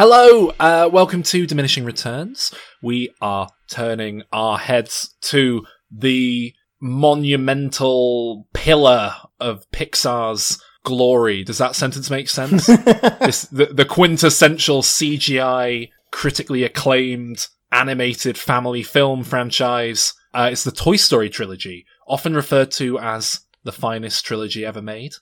Hello, uh, welcome to Diminishing Returns. We are turning our heads to the monumental pillar of Pixar's glory. Does that sentence make sense? this, the, the quintessential CGI, critically acclaimed, animated family film franchise. Uh, it's the Toy Story trilogy, often referred to as the finest trilogy ever made.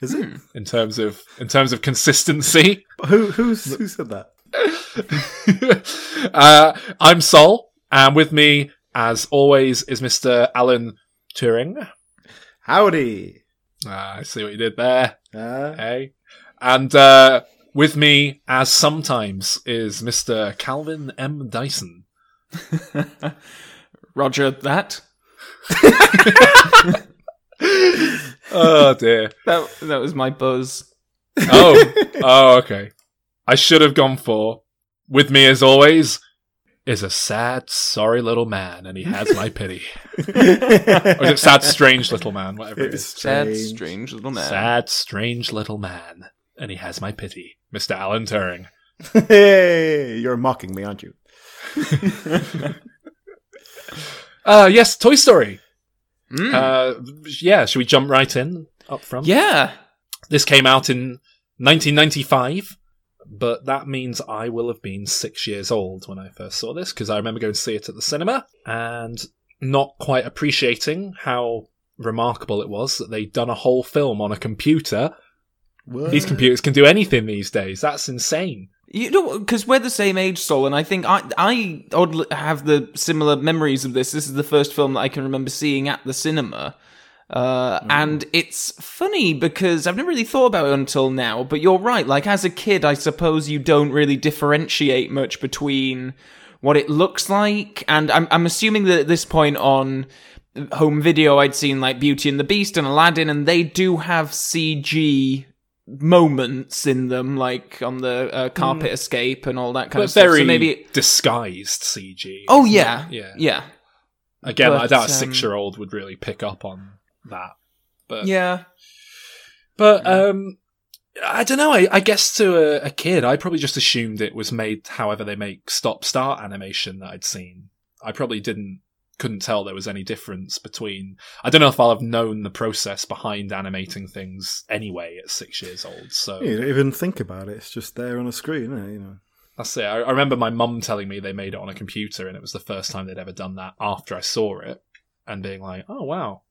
Is it? In terms of in terms of consistency, Who who's, who said that? uh, I'm Sol, and with me, as always, is Mr. Alan Turing. Howdy. Ah, I see what you did there. Uh, Hey, and uh, with me, as sometimes, is Mr. Calvin M. Dyson. Roger that. Oh dear. That that was my buzz. Oh, oh, okay. I should have gone for. With me, as always, is a sad, sorry little man, and he has my pity. Or is it sad, strange little man? Whatever it it's is. Sad, strange. strange little man. Sad, strange little man, and he has my pity. Mr. Alan Turing. Hey, you're mocking me, aren't you? Uh, yes, Toy Story. Mm. Uh, yeah, should we jump right in up front? yeah. This came out in 1995, but that means I will have been six years old when I first saw this because I remember going to see it at the cinema and not quite appreciating how remarkable it was that they'd done a whole film on a computer. What? These computers can do anything these days. That's insane. You know, because we're the same age, Sol, and I think I I oddly have the similar memories of this. This is the first film that I can remember seeing at the cinema. Uh, And it's funny because I've never really thought about it until now, but you're right. Like, as a kid, I suppose you don't really differentiate much between what it looks like. And I'm, I'm assuming that at this point on home video, I'd seen like Beauty and the Beast and Aladdin, and they do have CG moments in them, like on the uh, carpet escape and all that kind But of stuff. very So maybe. disguised CG. Oh yeah, Yeah. yeah, Again, I But, doubt a um, six-year-old would really pick up on that. But yeah. But um, I don't know. I, I guess to a, a kid, I probably just assumed it was made however they make stop-start animation that I'd seen. I probably didn't couldn't tell there was any difference between. I don't know if I'll have known the process behind animating things anyway at six years old. So You don't even think about it. It's just there on a screen, it? You know. that's it. I, I remember my mum telling me they made it on a computer, and it was the first time they'd ever done that. After I saw it, and being like, "Oh wow."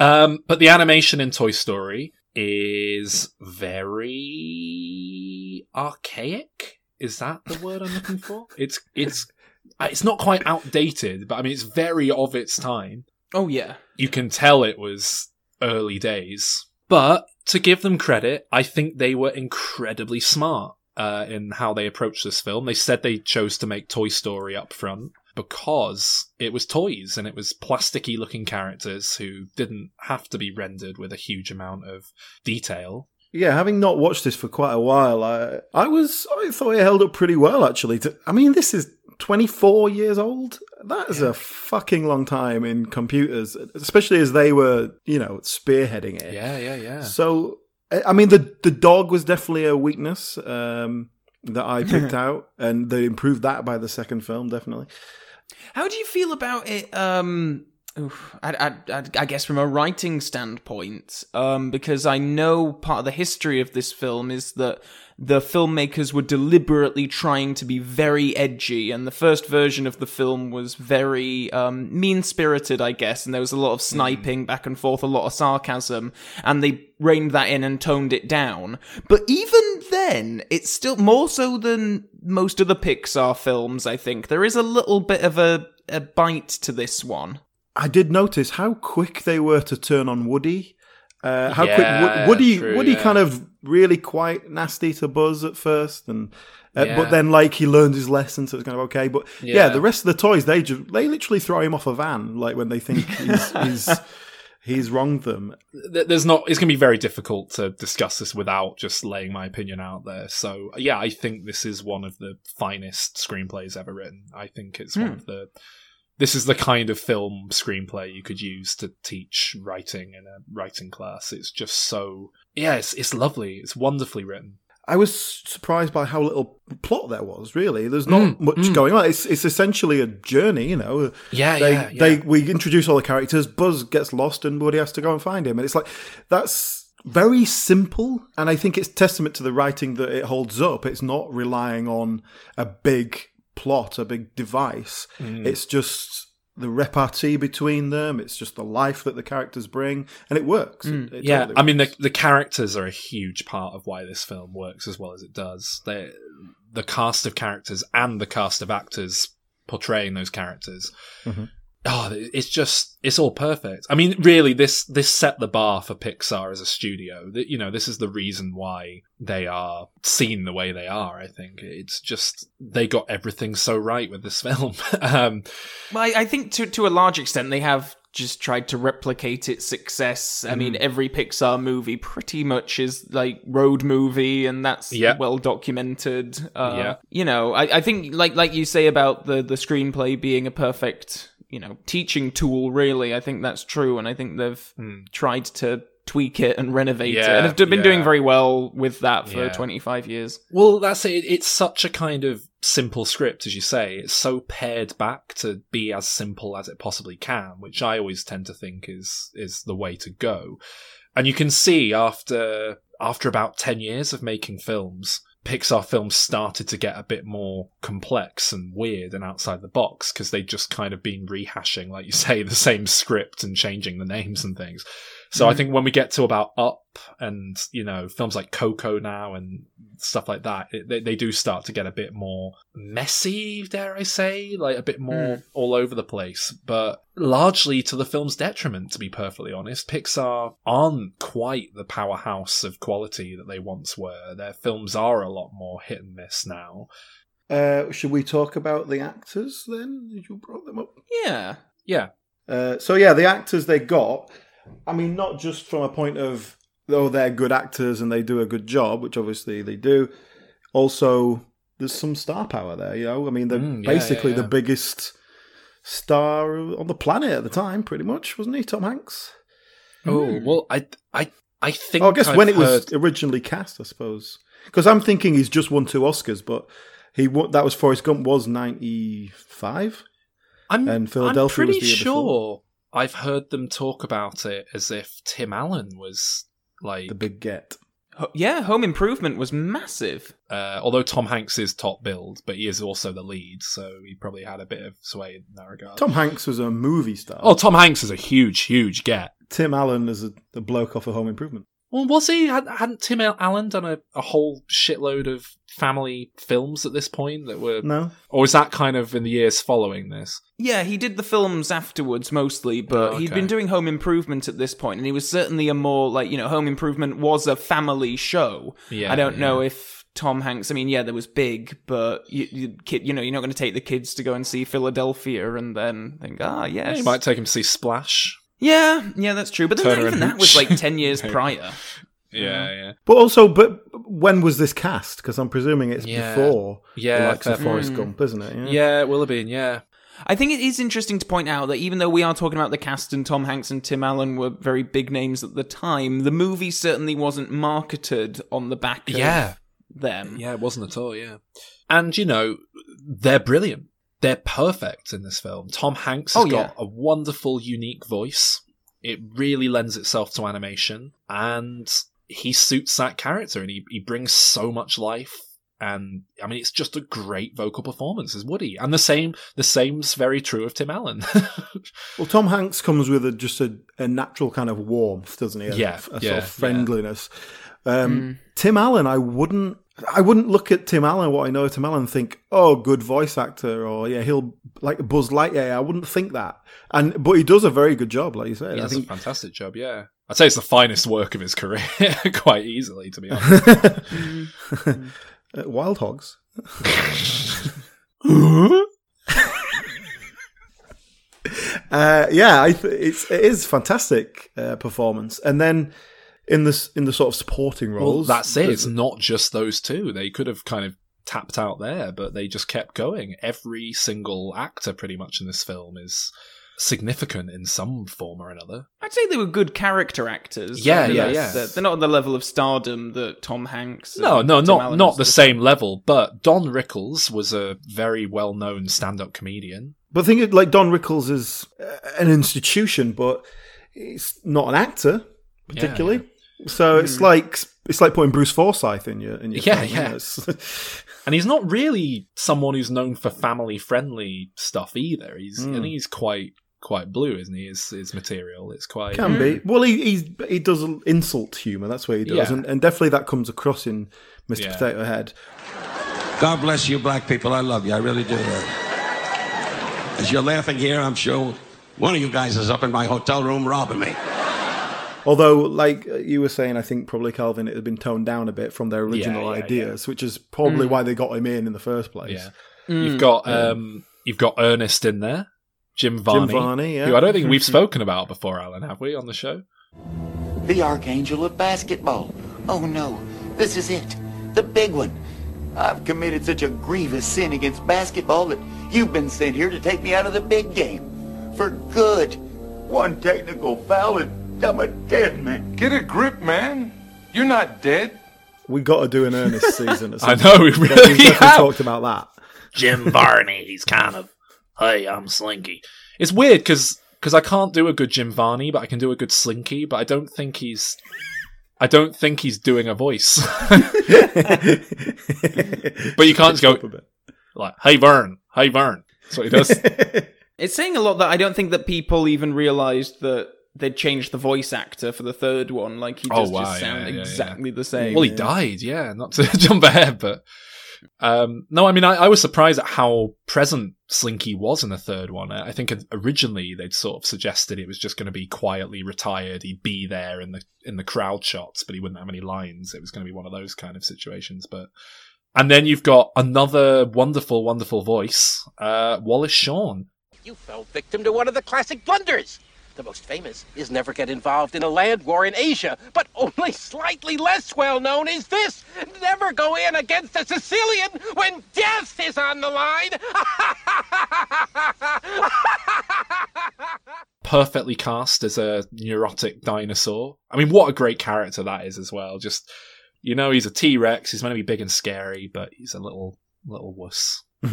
Um, but the animation in Toy Story is very archaic. Is that the word I'm looking for? It's it's it's not quite outdated, but I mean it's very of its time. Oh yeah. You can tell it was early days. But to give them credit, I think they were incredibly smart uh, in how they approached this film. They said they chose to make Toy Story up front because it was toys and it was plasticky looking characters who didn't have to be rendered with a huge amount of detail. Yeah, having not watched this for quite a while, I I was I thought it held up pretty well actually. To, I mean, this is 24 years old. That is a fucking long time in computers, especially as they were, you know, spearheading it. Yeah, yeah, yeah. So, I I mean, the the dog was definitely a weakness um, that I picked out, and they improved that by the second film, definitely. How do you feel about it? Um, oof, I, I, I, I guess from a writing standpoint, um, because I know part of the history of this film is that the filmmakers were deliberately trying to be very edgy, and the first version of the film was very um, mean spirited, I guess, and there was a lot of sniping back and forth, a lot of sarcasm, and they reined that in and toned it down. But even then, it's still more so than most of the Pixar films, I think. There is a little bit of a, a bite to this one. I did notice how quick they were to turn on Woody. Uh, how Yeah, quick Wo- Woody true, Woody yeah. kind of really quite nasty to Buzz at first, and uh, Yeah. but then like he learned his lesson, so it's kind of okay. But yeah. The rest of the toys they just they literally throw him off a van like when they think he's he's, he's wronged them. There's not. It's going to be very difficult to discuss this without just laying my opinion out there. So yeah, I think this is one of the finest screenplays ever written. I think it's one Hmm. of the. This is the kind of film screenplay you could use to teach writing in a writing class. It's just so yeah, it's it's lovely. It's wonderfully written. I was surprised by how little plot there was. Really, there's not Mm, much mm. going on. It's it's essentially a journey. You know, Yeah, they yeah, yeah. they we introduce all the characters. Buzz gets lost, and Woody has to go and find him. And it's like that's very simple. And I think it's testament to the writing that it holds up. It's not relying on a big plot, a big device. Mm. It's just the repartee between them. It's just the life that the characters bring, and it works. It- it yeah, totally I mean the the characters are a huge part of why this film works as well as it does. They, the cast of characters and the cast of actors portraying those characters. Mhm. Oh, it's just it's all perfect. I mean, really, this this set the bar for Pixar as a studio. That you know, this is the reason why they are seen the way they are. I think it's just they got everything so right with this film. um, Well, I, I think to to a large extent they have just tried to replicate its success. I mean, every Pixar movie pretty much is like road movie, and that's Yeah. well documented. Uh, Yeah. you know, I, I think like like you say about the the screenplay being a perfect you know teaching tool. Really, I think that's true, and I think they've Hmm. tried to tweak it and renovate it, and have been yeah. doing very well with that for Yeah. twenty five years. Well, that's it. It's such a kind of simple script, as you say. It's so pared back to be as simple as it possibly can, which I always tend to think is is the way to go. And you can see after after about ten years of making films, Pixar films started to get a bit more complex and weird and outside the box because they'd just kind of been rehashing, like you say, the same script and changing the names and things. So I think when we get to about Up and you know films like Coco now and stuff like that, it, they, they do start to get a bit more messy, dare I say, like a bit more all over the place. But largely to the film's detriment, to be perfectly honest, Pixar aren't quite the powerhouse of quality that they once were. Their films are a lot more hit and miss now. Uh, should we talk about the actors then? You brought them up. Yeah. Yeah, Uh, so yeah, the actors they got. I mean, not just from a point of oh they're good actors and they do a good job, which obviously they do. Also, there's some star power there. You know, I mean, they're Mm, yeah, basically yeah, yeah. the biggest star on the planet at the time, pretty much, wasn't he? Tom Hanks. Oh well, I I I think. Oh, I guess I've when it was originally cast, I suppose. Because I'm thinking he's just won two Oscars, but he won, that was Forrest Gump was ninety five. I'm, and Philadelphia I'm was pretty the year sure before. I've heard them talk about it as if Tim Allen was like, The big get. Ho- yeah, Home Improvement was massive. uh, although Tom Hanks is top billed, but he is also the lead, so he probably had a bit of sway in that regard. Tom Hanks was a movie star. oh, Tom Hanks is a huge, huge get. Tim Allen is a, the bloke off of Home Improvement. Well, was he? Had, hadn't Tim Allen done a, a whole shitload of family films at this point that were, No, or was that kind of in the years following this? Yeah, he did the films afterwards mostly, but Oh, he'd been doing Home Improvement at this point, and he was certainly a more like you know Home Improvement was a family show. Yeah, I don't yeah. know if Tom Hanks. I mean, yeah, there was Big, but you, you kid, you know, you're not going to take the kids to go and see Philadelphia and then think, ah, yes, You might take him to see Splash. yeah, yeah, that's true. But then Turner even that was like ten years prior. Yeah, yeah, but also, but when was this cast? Because I'm presuming it's Yeah. before yeah. the likes of fair Forrest Mm. Gump, isn't it? Yeah, it will have been, yeah. I think it is interesting to point out that even though we are talking about the cast and Tom Hanks and Tim Allen were very big names at the time, the movie certainly wasn't marketed on the back of Yeah. them. Yeah, it wasn't at all, yeah. And, you know, they're brilliant. They're perfect in this film. Tom Hanks has Oh, got a wonderful, unique voice. It really lends itself to animation. And he suits that character and he, he brings so much life. And I mean, it's just a great vocal performance as Woody. And the same, the same's very true of Tim Allen. Well, Tom Hanks comes with a, just a, a natural kind of warmth, doesn't he? A, Yeah, a yeah, sort of friendliness. Um, Tim Allen, I wouldn't, I wouldn't look at Tim Allen, what I know of Tim Allen, and think, oh, good voice actor, or yeah, he'll like Buzz Lightyear. I wouldn't think that, and but he does a very good job, like you said. He I does think a fantastic job, yeah. I'd say it's the finest work of his career, quite easily, to be honest. Uh, Wild Hogs. Uh, yeah, I th- it's it is fantastic uh, performance, and then in this in the sort of supporting Well, roles, that's it. It's not just those two. They could have kind of tapped out there, but they just kept going. Every single actor, pretty much in this film, is significant in some form or another. I'd say they were good character actors. Yeah, yeah, yeah. They're, they're not on the level of stardom that Tom Hanks. No, no, Tim not Allen not the just- same level, but Don Rickles was a very well-known stand-up comedian. But I think it, like Don Rickles is uh, an institution, but he's not an actor particularly. So it's like it's like putting Bruce Forsyth in your in your Yeah, film, yeah. And he's not really someone who's known for family-friendly stuff either. He's Hmm. and he's quite quite blue, isn't he? His, his material, it's quite Can be. Well, he he's, he does insult humor. That's what he does, Yeah. and, and definitely that comes across in Mr. Yeah. Potato Head. God bless you, black people. I love you. I really do. As you're laughing here, I'm sure one of you guys is up in my hotel room robbing me. Although, like uh, you were saying, I think probably Calvin it had been toned down a bit from their original yeah, ideas, which is probably mm. why they got him in in the first place. Yeah. You've mm. got um you've got Ernest in there, Jim Varney, Varney, yeah. who I don't think we've spoken about before, Alan, have we, on the show? The Archangel of Basketball. Oh no, this is it. The big one. I've committed such a grievous sin against basketball that you've been sent here to take me out of the big game. For good. One technical foul and I'm a dead man. Get a grip, man. You're not dead. We got to do an Ernest season. At some I know, we point. We've really definitely have. talked about that. Jim Varney, he's kind of, hey, I'm Slinky. It's weird because because I can't do a good Jim Varney, but I can do a good Slinky, but I don't think he's. I don't think he's doing a voice. but you can't just go Up a bit. like, "Hey Vern, hey Vern." That's what he does. It's saying a lot that I don't think that people even realised that they'd changed the voice actor for the third one. Like he Oh, wow, just yeah, sound yeah, yeah. exactly the same. well, he died, yeah. Not to jump ahead, but um, no, I mean, I, I was surprised at how present Slinky was in the third one. I I think originally they'd sort of suggested it was just going to be quietly retired. He'd be there in the in the crowd shots, but he wouldn't have any lines. It was going to be one of those kind of situations. But and then you've got another wonderful, wonderful voice, uh, Wallace Shawn. You fell victim to one of the classic blunders. The most famous is never get involved in a land war in Asia, but only slightly less well known is this never go in against a Sicilian when death is on the line. perfectly cast as a neurotic dinosaur. I mean, what a great character that is as well. Just you know, he's a T Rex. He's meant to be big and scary, but he's a little little wuss.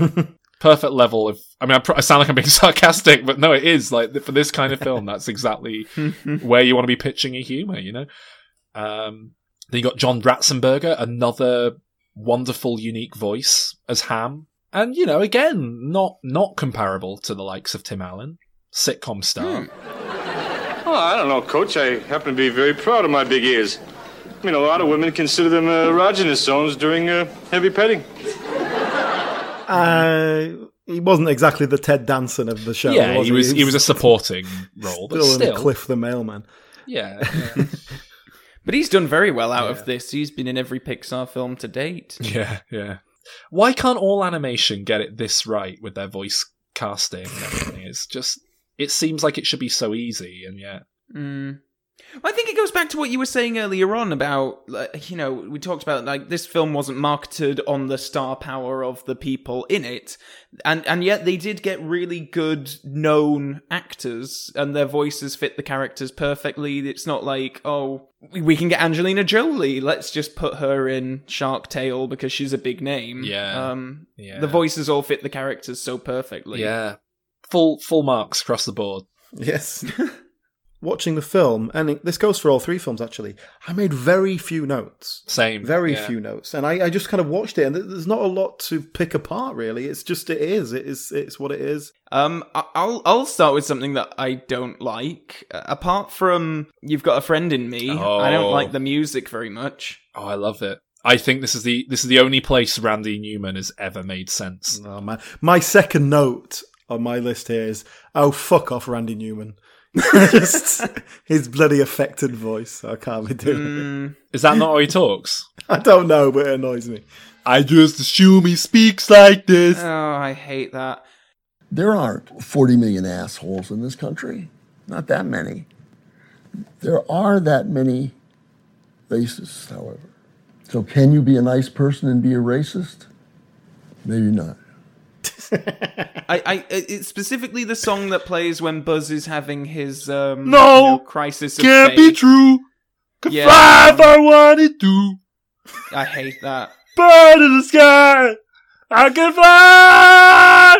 Perfect level of. I mean, I, pr- I sound like I'm being sarcastic, but no, it is like for this kind of film. That's exactly where you want to be pitching your humor. You know. Um, then you got John Ratzenberger, another wonderful, unique voice as Hamm, and you know, again, not not comparable to the likes of Tim Allen, sitcom star. Oh, I don't know, Coach. I happen to be very proud of my big ears. I mean, a lot of women consider them uh, erogenous zones during uh, heavy petting. Uh, he wasn't exactly the Ted Danson of the show. yeah, was he was he was a supporting role, but still, in still, Cliff the Mailman. yeah, yeah, But he's done very well out of this. He's been in every Pixar film to date. yeah, yeah. Why can't all animation get it this right with their voice casting and everything? It's just it seems like it should be so easy, and yet Mm. I think it goes back to what you were saying earlier on about, like, you know, we talked about like this film wasn't marketed on the star power of the people in it, and and yet they did get really good known actors, and their voices fit the characters perfectly. It's not like oh, we- we can get Angelina Jolie, let's just put her in Shark Tale because she's a big name. Yeah. um, Yeah. the voices all fit the characters so perfectly. yeah, full full marks across the board. Yes. Watching the film, and this goes for all three films actually, I made very few notes. Same, Very yeah. few notes. And I, I just kind of watched it, and there's not a lot to pick apart, really. It's just, it is. It is it's what it is. Um, I- I'll I'll start with something that I don't like. Uh, apart from "You've Got a Friend in Me," I don't Oh. like the music very much. Oh, I love it. I think this is the this is the only place Randy Newman has ever made sense. Oh, man. My second note on my list here is, oh, fuck off, Randy Newman. just his bloody affected voice. I can't be doing Mm. it. Is that not how he talks? I don't know, but it annoys me. I just assume he speaks like this. Oh, I hate that. There aren't 40 million assholes in this country. Not that many. There are that many racists, however. So, can you be a nice person and be a racist? Maybe not. I, I, it's specifically the song that plays when Buzz is having his um, No! you know, crisis. Can't be true. Could Yeah. fly if I wanted to. I hate that. Bird in the sky. I can fly.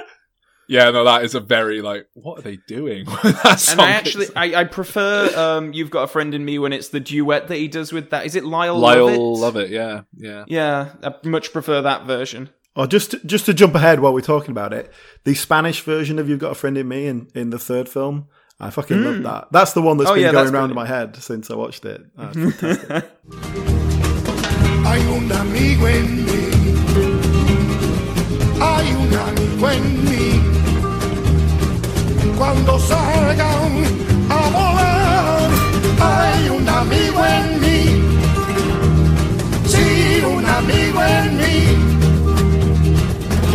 Yeah, no, that is a very like. What are they doing? that song And I actually, I, I prefer um, "You've Got a Friend in Me" when it's the duet that he does with that. Is it Lyle? Lyle Lovett? love it. Yeah, yeah. Yeah, I much prefer that version. Or just just to jump ahead while we're talking about it, the Spanish version of "You've Got a Friend in Me" in, in the third film, I fucking love hmm. that. That's the one that's Oh, been yeah, going that's around in my head since I watched it.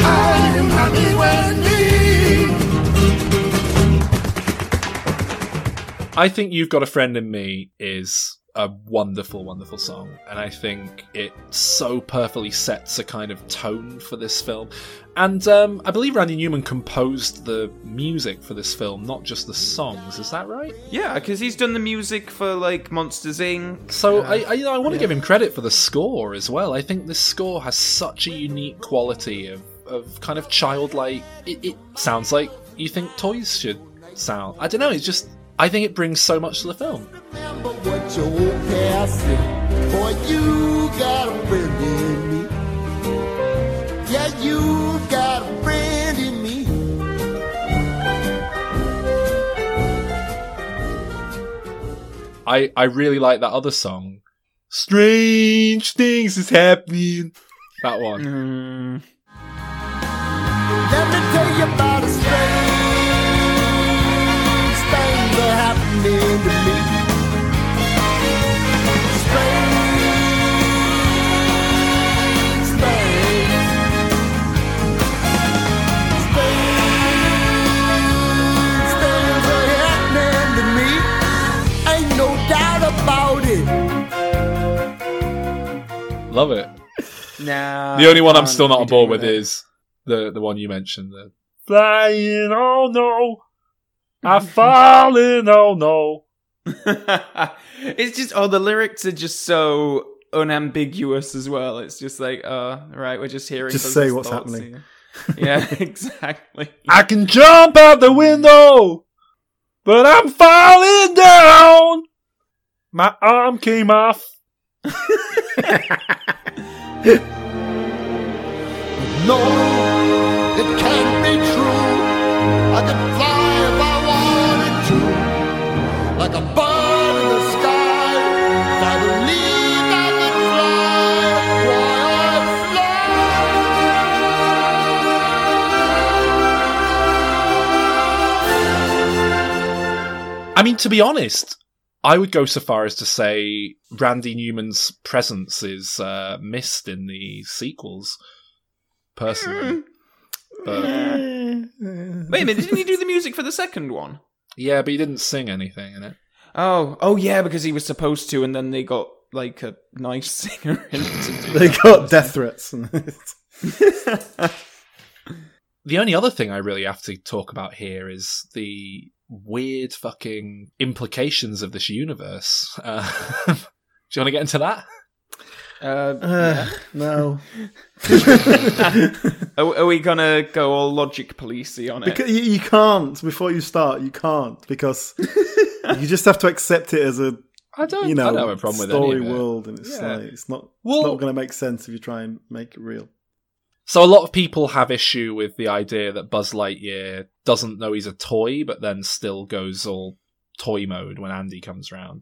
It's fantastic. Hay un amigo en mí. Hay un amigo en mí. Cuando salgan a volar, hay un amigo en mí. Sí, un amigo en mí. Hay un amigo en mí. I think You've Got a Friend in Me is a wonderful, wonderful song. And I think it so perfectly sets a kind of tone for this film. And um, I believe Randy Newman composed the music for this film, not just the songs. Is that right? Yeah, because he's done the music for like Monsters Inc. So I, I, you know, I want to give him credit for the score as well. I think this score has such a unique quality of, of kind of childlike. It, it sounds like you think toys should sound. I don't know. It's just I think it brings so much to the film. Remember what your old past said. Boy, you got a friend in me. Yeah, you got a friend in me. I I really like that other song. Strange things is happening. That one. Mm. Love it. Nah. The only one I'm still not on board with is the the one you mentioned. The flying. Oh no, I'm falling. Oh no. it's just oh the lyrics are just so unambiguous as well. It's just like uh right, we're just hearing Just Buzz's say what's happening. here. yeah, exactly. I can jump out the window, but I'm falling down. My arm came off. No, it can't be true. I could fly if I wanted to, like a bird in the sky. If I believed I could fly, why I'd I mean, to be honest, I would go so far as to say Randy Newman's presence is uh, missed in the sequels. Personally, but Wait a minute, didn't he do the music for the second one? yeah, but he didn't sing anything in it. Oh, oh yeah, because he was supposed to, and then they got like a nice singer in to they that. got death threats. The only other thing I really have to talk about here is the weird fucking implications of this universe. Uh, do you want to get into that? Uh, Uh, no, are, are we gonna go all logic policey on it? because you, you can't before you start. You can't because you just have to accept it as a I don't. you know, I don't have a problem with any story of it. world, and it's Yeah. like it's not Well- it's not going to make sense if you try and make it real. So a lot of people have issue with the idea that Buzz Lightyear doesn't know he's a toy, but then still goes all toy mode when Andy comes around.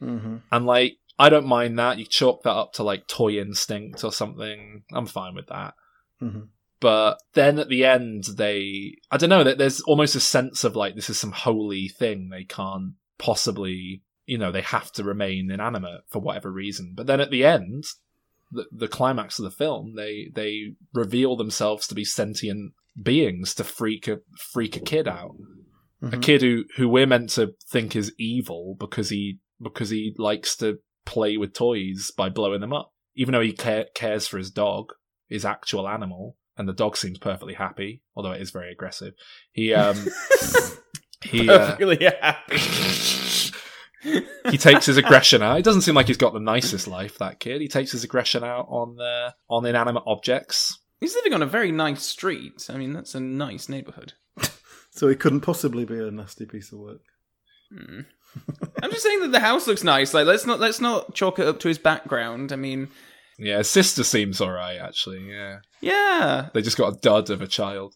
Mm-hmm. And like, I don't mind that. You chalk that up to like toy instinct or something. I'm fine with that. Mhm. But then at the end, they, I don't know, that there's almost a sense of like, this is some holy thing. They can't possibly, you know, they have to remain inanimate for whatever reason. But then at the end, the, the climax of the film, they, they reveal themselves to be sentient beings to freak a, freak a kid out. A Mhm. kid who, who we're meant to think is evil because he, because he likes to play with toys by blowing them up. Even though he ca- cares for his dog, his actual animal. and the dog seems perfectly happy, although it is very aggressive. He um he uh, Perfectly happy. he takes his aggression out. It doesn't seem like he's got the nicest life. That kid. He takes his aggression out on uh, on inanimate objects. He's living on a very nice street. I mean, that's a nice neighborhood. So it couldn't possibly be a nasty piece of work. I'm just saying that the house looks nice. Like, let's not let's not chalk it up to his background. I mean, Yeah, his sister seems all right actually. Yeah, yeah, they just got a dud of a child.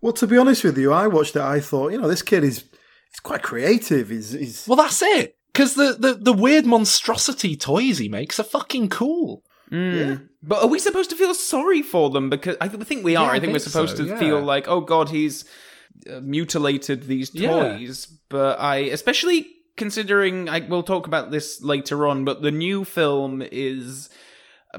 Well, to be honest with you, I watched it. I thought, you know, this kid is he's quite creative. He's, he's Well, that's it. Because the, the the weird monstrosity toys he makes are fucking cool. Mm. But are we supposed to feel sorry for them? Because I th- think we are. Yeah, I I think we're supposed so, to yeah. feel like, oh god, he's uh, mutilated these Yeah. toys. But I, especially considering, I will talk about this later on. But the new film is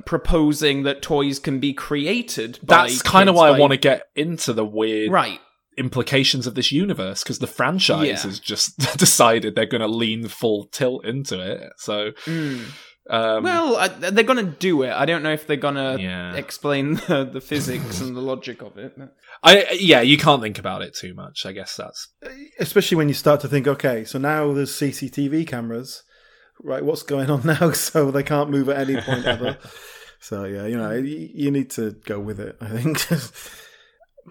proposing that toys can be created. That's kind of why by- I want to get into the weird Right. Implications of this universe because the franchise Yeah. has just decided they're going to lean full tilt into it. So, um, Mm. Well, I, they're gonna do it. I don't know if they're gonna Yeah. explain the, the physics and the logic of it. but- I yeah, you can't think about it too much. I guess that's especially when you start to think, okay, so now there's CCTV cameras, right? What's going on now? So they can't move at any point ever. so yeah, you know, you, you need to go with it. I think,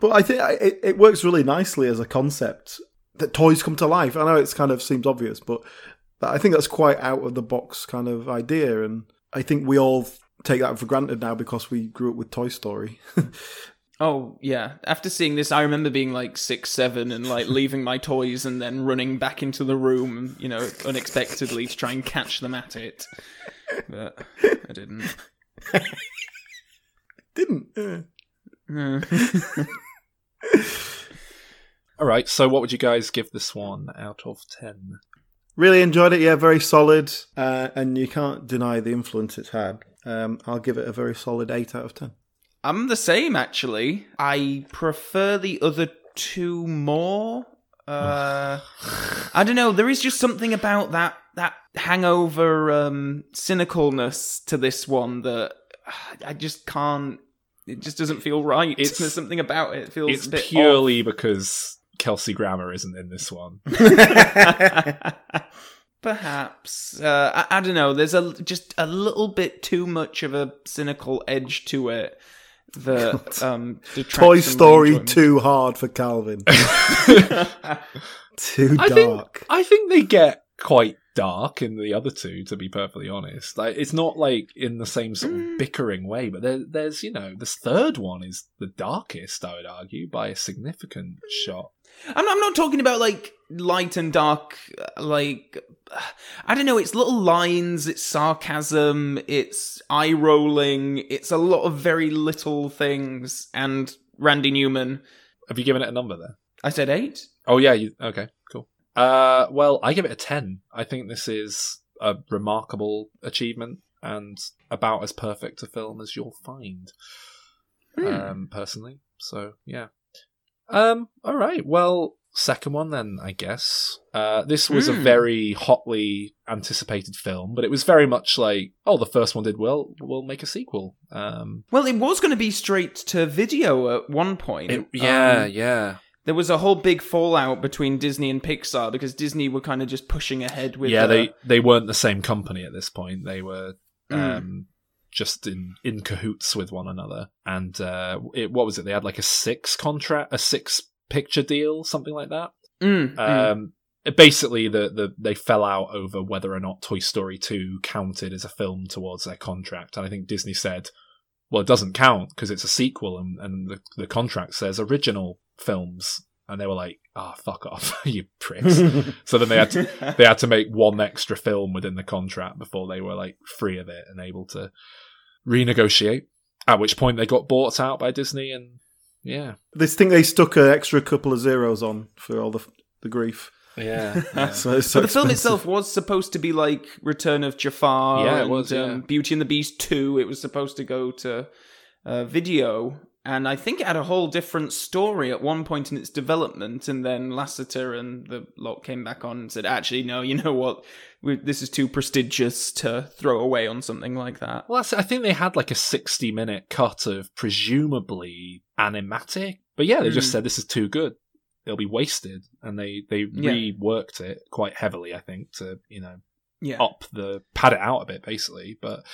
but I think it, it works really nicely as a concept that toys come to life. I know it's kind of seems obvious, but I think that's quite out of the box kind of idea, and I think we all take that for granted now because we grew up with Toy Story. Oh yeah. After seeing this, I remember being like six, seven, and like leaving my toys and then running back into the room, you know, unexpectedly to try and catch them at it. But I didn't. Didn't. uh. No. all right. So, what would you guys give this one out of ten? Really enjoyed it. Yeah, very solid, uh, and you can't deny the influence it's had. Um, I'll give it a very solid eight out of ten. I'm the same actually. I prefer the other two more. Uh, I don't know. There is just something about that that hangover um, cynicalness to this one that I just can't. It just doesn't feel right. It's- There's something about it. It feels It's a bit purely because Kelsey Grammer isn't in this one. Perhaps uh, I, I don't know. There's a just a little bit too much of a cynical edge to it that um, Toy Story too hard for Calvin. too I dark. think I think they get quite dark in the other two. To be perfectly honest, like it's not like in the same sort of bickering way, but there, there's you know this third one is the darkest. I would argue by a significant shot. I'm not, I'm not talking about like light and dark, uh, like I don't know. It's little lines, it's sarcasm, it's eye rolling, it's a lot of very little things. And Randy Newman, Have you given it a number there? I said eight. Oh yeah, you, okay, cool. Uh, well, I give it a ten. I think this is a remarkable achievement and about as perfect a film as you'll find. Um, personally, so yeah. Um, all right. Well, second one then, I guess. Uh, this was a Hmm. very hotly anticipated film, but it was very much like, oh, the first one did well. We'll make a sequel. Um, Well, it was going to be straight to video at one point. it- yeah, Um, yeah. There was a whole big fallout between Disney and Pixar because Disney were kind of just pushing ahead with. yeah, uh, they they weren't the same company at this point. They were Mm. um, just in in cahoots with one another. And uh, it, what was it? They had like a six contract, a six picture deal, something like that. Mm, mm. Um, basically, the, the they fell out over whether or not Toy Story two counted as a film towards their contract, and I think Disney said, "Well, it doesn't count because it's a sequel, and, and the, the contract says original films." And they were like, "Ah, fuck off, you pricks!" so then they had to they had to make one extra film within the contract before they were like free of it and able to renegotiate. At which point they got bought out by Disney, and yeah, This thing they stuck an extra couple of zeros on for all the the grief. yeah, So so but the film itself was supposed to be like Return of Jafar Yeah, it and was, yeah. um, Beauty and the Beast 2. It was supposed to go to uh, video. And I think it had a whole different story at one point in its development, and then Lasseter and the lot came back on and said, "Actually, no, you know what? We, this is too prestigious to throw away on something like that." Well, that's, I think they had like a 60 minute cut of presumably animatic. But yeah, they just Mm. said this is too good. It'll be wasted. And they, they Yeah. reworked it quite heavily, I think, to, you know, Yeah, up the, pad it out a bit, basically. But,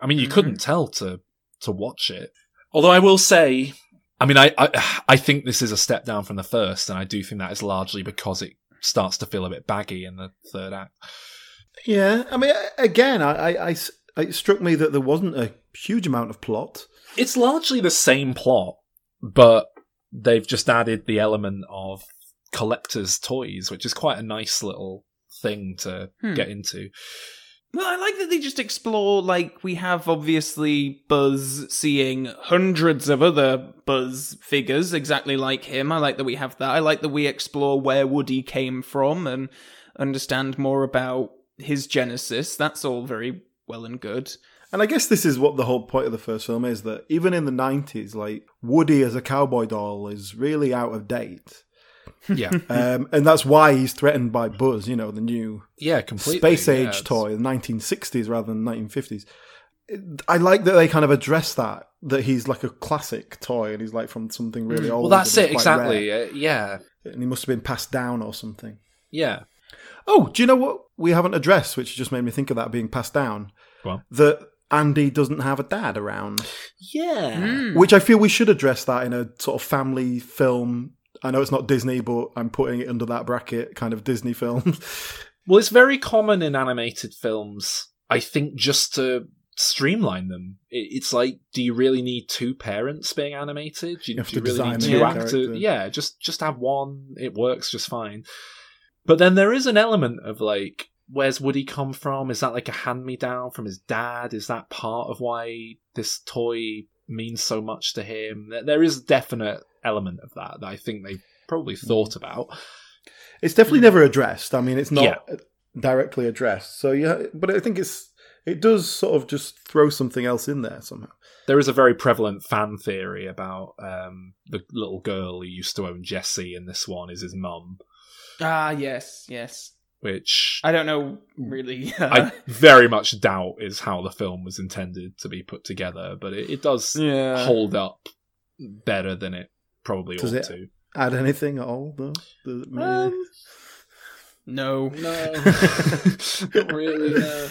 I mean, you Mhm. couldn't tell to, to watch it. Although I will say, I mean, I, I, I think this is a step down from the first, and I do think that is largely because it starts to feel a bit baggy in the third act. Yeah, I mean, again, I I it struck me that there wasn't a huge amount of plot. it's largely the same plot, but they've just added the element of collector's toys, which is quite a nice little thing to Hmm. get into. Well, I like that they just explore, like, we have obviously Buzz seeing hundreds of other Buzz figures exactly like him. I like that we have that. I like that we explore where Woody came from and understand more about his genesis. That's all very well and good. And I guess this is what the whole point of the first film is that even in the 90s, like, Woody as a cowboy doll is really out of date. Yeah, Um, and that's why he's threatened by Buzz, you know, the new yeah, completely. space age it's- toy, the 1960s rather than 1950s. I like that they kind of address that, that he's like a classic toy and he's like from something really old. Mm. Well, that's it exactly. Uh, yeah, And he must have been passed down or something. yeah. Oh, do you know what we haven't addressed, which just made me think of that being passed down? Go on. That Andy doesn't have a dad around. Yeah. Which I feel we should address that in a sort of family film. I know it's not Disney, but I'm putting it under that bracket, kind of Disney film. Well, it's very common in animated films, I think, just to streamline them. It's like, do you really need two parents being animated? Do you, You do you really need two actors? Yeah, just just have one. It works just fine. But then there is an element of like, where's Woody come from? Is that like a hand me down from his dad? Is that part of why this toy means so much to him? There is definite element of that that I think they probably thought about. it's definitely never addressed. I mean, it's not Yeah. directly addressed. So yeah, but I think it's it does sort of just throw something else in there somehow. there is a very prevalent fan theory about um, the little girl who used to own Jessie and this one is his mum, Ah, yes, yes. which I don't know really. I very much doubt is how the film was intended to be put together, but it, it does yeah. hold up better than it probably Does ought it- to. Add anything at all though? Does it maybe- Um, no. no, not really. No.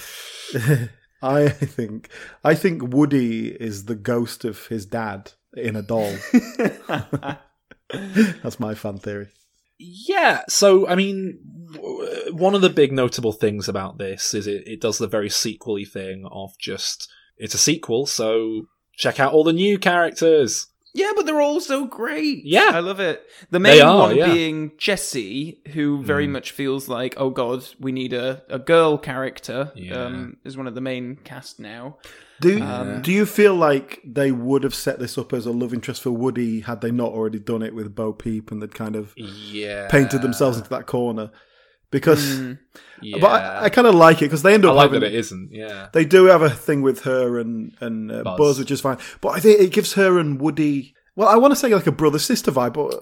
I think I think Woody is the ghost of his dad in a doll. That's my fan theory. Yeah, so I mean, w- one of the big notable things about this is it, it does the very sequely thing of just it's a sequel, so check out all the new characters. Yeah, but they're all so great. Yeah. I love it. The main are, one yeah. being Jessie, who very Mm. much feels like, oh god, we need a, a girl character. Yeah. Um, is one of the main cast now. Do Um, do you feel like they would have set this up as a love interest for Woody had they not already done it with Bo Peep and they'd kind of Yeah, painted themselves into that corner? Because, Mm. Yeah, but I, I kind of like it because they end up I like having, that it isn't. Yeah, They do have a thing with her and and uh, Buzz. Buzz. which is fine. But I think it gives her and Woody. Well, I want to say like a brother sister vibe, but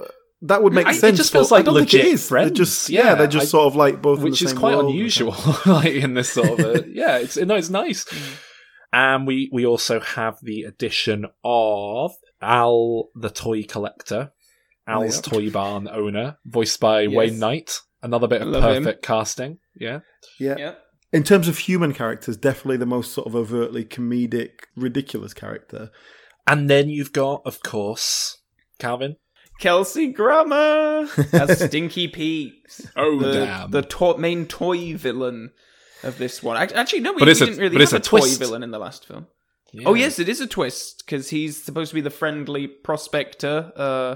that would make I- it just feels like I don't think legit it is. They're friends. just Yeah, yeah, they're just I- sort of like both, in which is quite world. unusual. like in this sort of a, yeah, it's no, it's nice. And we we also have the addition of Al, the toy collector, Al's Yep. toy barn owner, voiced by Yes. Wayne Knight. Another bit of love him. perfect casting. Yeah. Yeah. Yeah. In terms of human characters, definitely the most sort of overtly comedic, ridiculous character. And then you've got, of course, Calvin. Kelsey Grammer as Stinky Pete. Oh the, damn! the to- main toy villain of this one. Actually, no, we, But we a- didn't really but it's have a a, toy villain in the last film. Yeah. Oh yes, it is a twist because he's supposed to be the friendly prospector. Uh,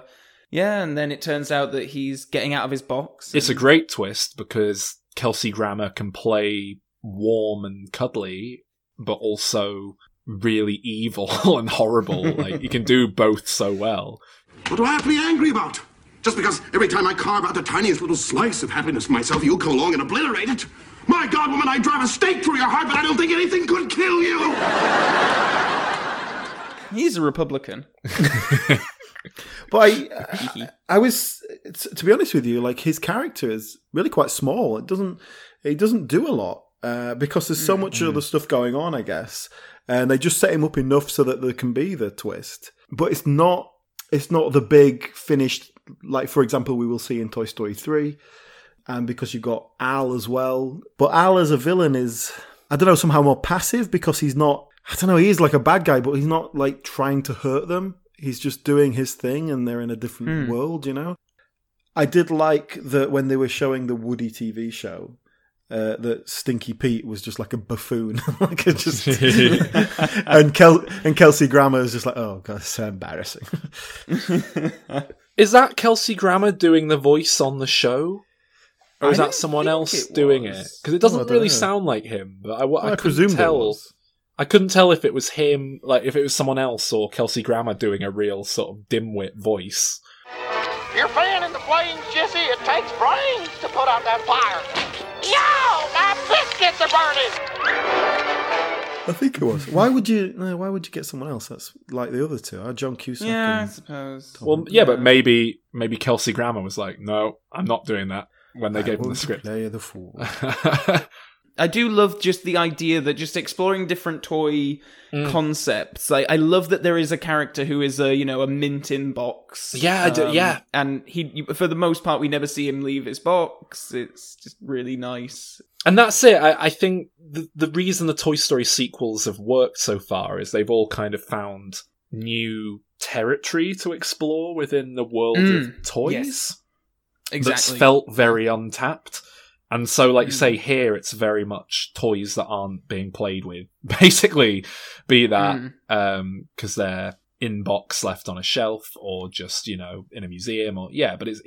yeah, and then it turns out that he's getting out of his box. It's a great twist because Kelsey Grammer can play warm and cuddly, but also really evil and horrible. like you can do both so well. What do I have to be angry about? Just because every time I carve out the tiniest little slice of happiness for myself, you come along and obliterate it? My God, woman, I drive a stake through your heart, but I don't think anything could kill you! He's a Republican. But I, I, I was, to be honest with you, like his character is really quite small. It doesn't, he doesn't do a lot uh, because there's so mm, much other mm. stuff going on, I guess, and they just set him up enough so that there can be the twist. But it's not, it's not the big finished, like for example, we will see in Toy Story three, and because you've got Al as well. But Al as a villain is, I don't know, somehow more passive because he's not. I don't know. He is like a bad guy, but he's not like trying to hurt them. He's just doing his thing, and they're in a different world, you know. I did like that when they were showing the Woody TV show. Uh, that Stinky Pete was just like a buffoon, like a just, and Kel- and Kelsey Grammer is just like, oh god, it's so embarrassing. Is that Kelsey Grammer doing the voice on the show? Or is I that someone else it doing it? Because it doesn't Oh, really know. sound like him. But I, I, I couldn't presumed it was. I couldn't tell if it was him, like if it was someone else or Kelsey Grammer doing a real sort of dimwit voice. You're fanning the flames, Jessie. It takes brains to put out that fire. Yo, my biscuits are burning. I think it was. Why would you? No, why would you get someone else? That's like the other two. Uh, Joan Cusack. Yeah, I and- suppose. Well, yeah, but maybe maybe Kelsey Grammer was like, "No, I'm not doing that." When they I gave him the won't script. Play the fool. I do love just the idea that just exploring different toy concepts. I, I love that there is a character who is a you know a mint in box. Yeah, I do- yeah. and he for the most part we never see him leave his box. It's just really nice. And that's it. I, I think the, the reason the Toy Story sequels have worked so far is they've all kind of found new territory to explore within the world Mm, of toys yes. that's Exactly. felt very untapped. And so, like you Mm. say here, it's very much toys that aren't being played with. Basically, be that Mm. because they're in box left on a shelf or just you know in a museum or yeah. But it's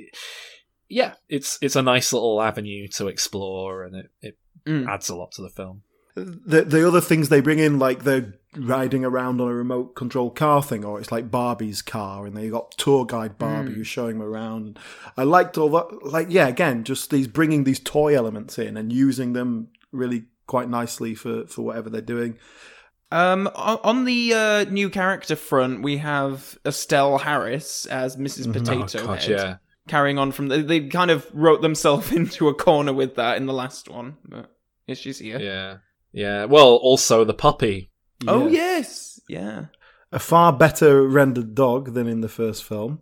yeah, it's it's a nice little avenue to explore, and it, it Mm. adds a lot to the film. The the other things they bring in, like they're riding around on a remote control car thing, or it's like Barbie's car, and they got tour guide Barbie Mm. who's showing them around. I liked all that. Like, yeah, again, just these bringing these toy elements in and using them really quite nicely for for whatever they're doing. Um, on the uh, new character front, we have Estelle Harris as Mrs. Potato Oh, God, Head. yeah. Carrying on from the, they kind of wrote themselves into a corner with that in the last one, but yeah, she's here. Yeah, yeah. Well, also the puppy. Oh Yeah. yes, yeah. a far better rendered dog than in the first film.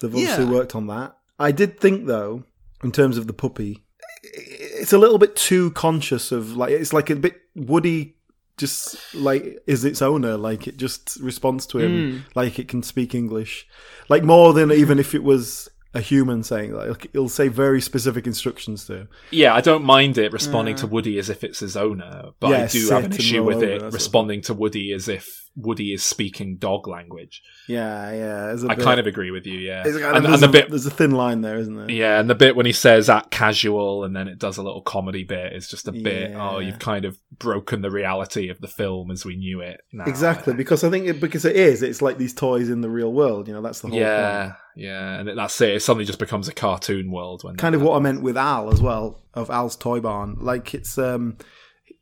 They've obviously Yeah. worked on that. I did think though, in terms of the puppy, it's a little bit too conscious of like it's like a bit Woody just like is its owner, like it just responds to him hmm. like it can speak English. Like more than even if it was a human saying that. Like, it'll say very specific instructions to him. Yeah, I don't mind it responding to Woody as if it's his owner, but I do have an issue with it that responding to Woody as if Woody is speaking dog language. Yeah, yeah. I bit- kind of agree with you. Yeah, it's kind and, of- and the a- bit there's a thin line there, isn't there? Yeah, and the bit when he says at casual and then it does a little comedy bit is just a bit, oh, you've kind of broken the reality of the film as we knew it. Exactly, because I think it, because it is, it's like these toys in the real world. You know, that's the whole Yeah, point. yeah, and that's it. It suddenly just becomes a cartoon world when Kind of what I meant with Al as well of Al's Toy Barn. Like it's um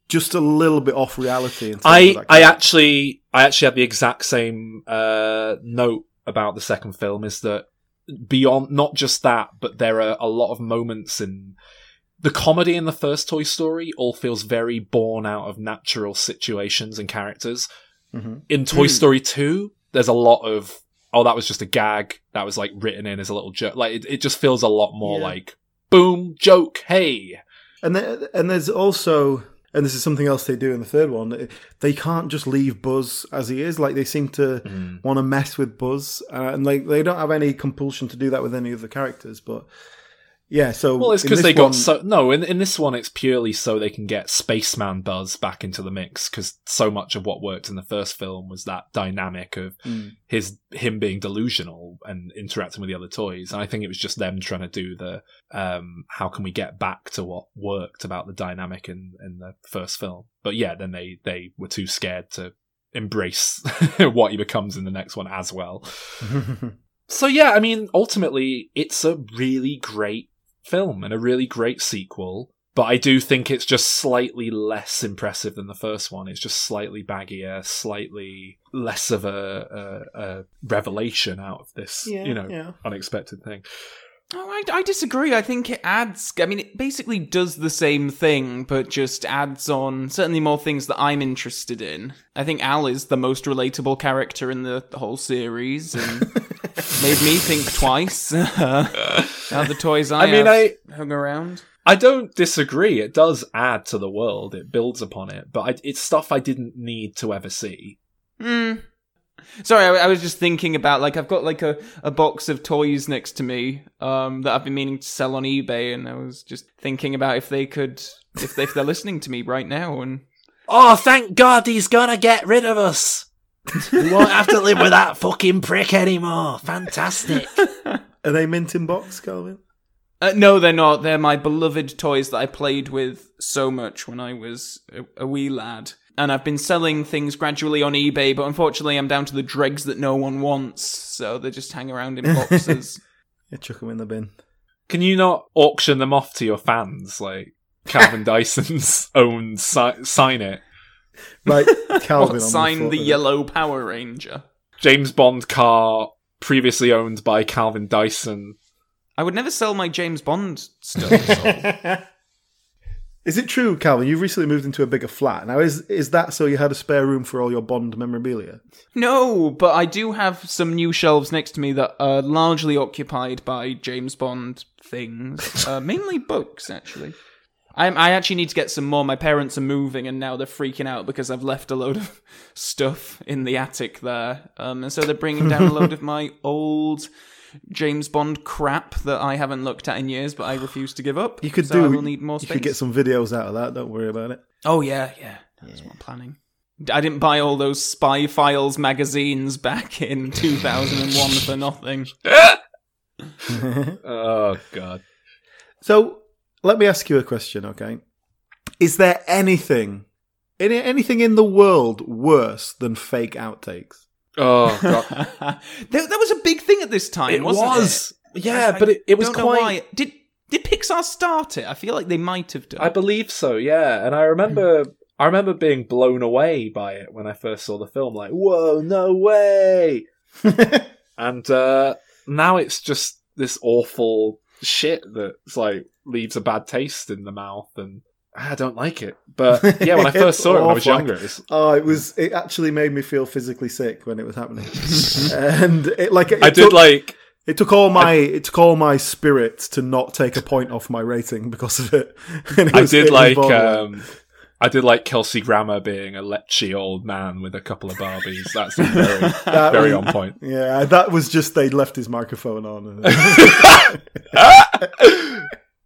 just a little bit off reality. In terms of I that I actually I actually had the exact same uh, note about the second film is that beyond not just that, but there are a lot of moments in the comedy in the first Toy Story all feels very born out of natural situations and characters. Mhm. In Toy Mm. Story two, there's a lot of oh that was just a gag that was like written in as a little joke. Like it, it just feels a lot more Yeah. like boom joke hey and there, and there's also and this is something else they do in the third one. They can't just leave Buzz as he is. Like they seem to Mm. want to mess with Buzz, uh, and like they don't have any compulsion to do that with any of the characters. But yeah, so Well, it's because they got so no. In in this one, it's purely so they can get Spaceman Buzz back into the mix. Because so much of what worked in the first film was that dynamic of Mm. his him being delusional and interacting with the other toys. And I think it was just them trying to do the um, how can we get back to what worked about the dynamic in in the first film. But yeah, then they they were too scared to embrace what he becomes in the next one as well. So yeah, I mean, ultimately, it's a really great film and a really great sequel. but I do think it's just slightly less impressive than the first one. It's just slightly baggier, slightly less of a, a, a revelation out of this, Yeah, you know, yeah. unexpected thing. Oh, I, I disagree. I think it adds. I mean, it basically does the same thing, but just adds on certainly more things that I'm interested in. I think Al is the most relatable character in the, whole series, and made me think twice about the toys I, I mean, I- hung around. I don't disagree. It does add to the world. It builds upon it, but I, it's stuff I didn't need to ever see. Hmm. Sorry, I, I was just thinking about like I've got like a, a box of toys next to me um, that I've been meaning to sell on eBay, and I was just thinking about if they could, if they, if they're listening to me right now, and Oh, thank God he's gonna get rid of us. We won't have to live with that fucking prick anymore. Fantastic. Are they mint in box, Calvin? Uh, no, they're not. They're my beloved toys that I played with so much when I was a, a wee lad. And I've been selling things gradually on eBay, but unfortunately, I'm down to the dregs that no one wants, so they just hang around in boxes. Yeah, chuck them in the bin. Can you not auction them off to your fans, like Calvin Dyson's own si- sign it? Like Calvin. What, on sign front the yellow Power Ranger. James Bond car previously owned by Calvin Dyson. I would never sell my James Bond stuff. Is it true, Calvin? You've recently moved into a bigger flat. Now, is is that so you had a spare room for all your Bond memorabilia? no, but I do have some new shelves next to me that are largely occupied by James Bond things, uh, mainly books, actually. I, I actually need to get some more. My parents are moving, and now they're freaking out because I've left a load of stuff in the attic there, um, and so they're bringing down a load of my old James Bond crap that I haven't looked at in years, but I refuse to give up. You could so do. I will need more you could get some videos out of that. Don't worry about it. Oh yeah, yeah. That's what I'm planning. I didn't buy all those Spy Files magazines back in 2001 for nothing. Oh God. So let me ask you a question, okay? Is there anything, any, anything in the world worse than fake outtakes? Oh God. that, that was a big thing at this time, It wasn't was. it? Yeah, I- but it, it was quite. Did did Pixar start it? I feel like they might have done. I believe so, yeah. And I remember I remember being blown away by it when I first saw the film, like, whoa, no way. and uh now it's just this awful shit that's like leaves a bad taste in the mouth and I don't like it. But yeah, when I first saw it when I was younger, it's Oh, it was. It actually made me feel physically sick when it was happening, and it like it I did took- like It took all my it took all my spirit to not take a point off my rating because of it. It I was- did it like um I did like Kelsey Grammer being a lechy old man with a couple of Barbies. That's very That very was- on point. Yeah, that was just they left his microphone on.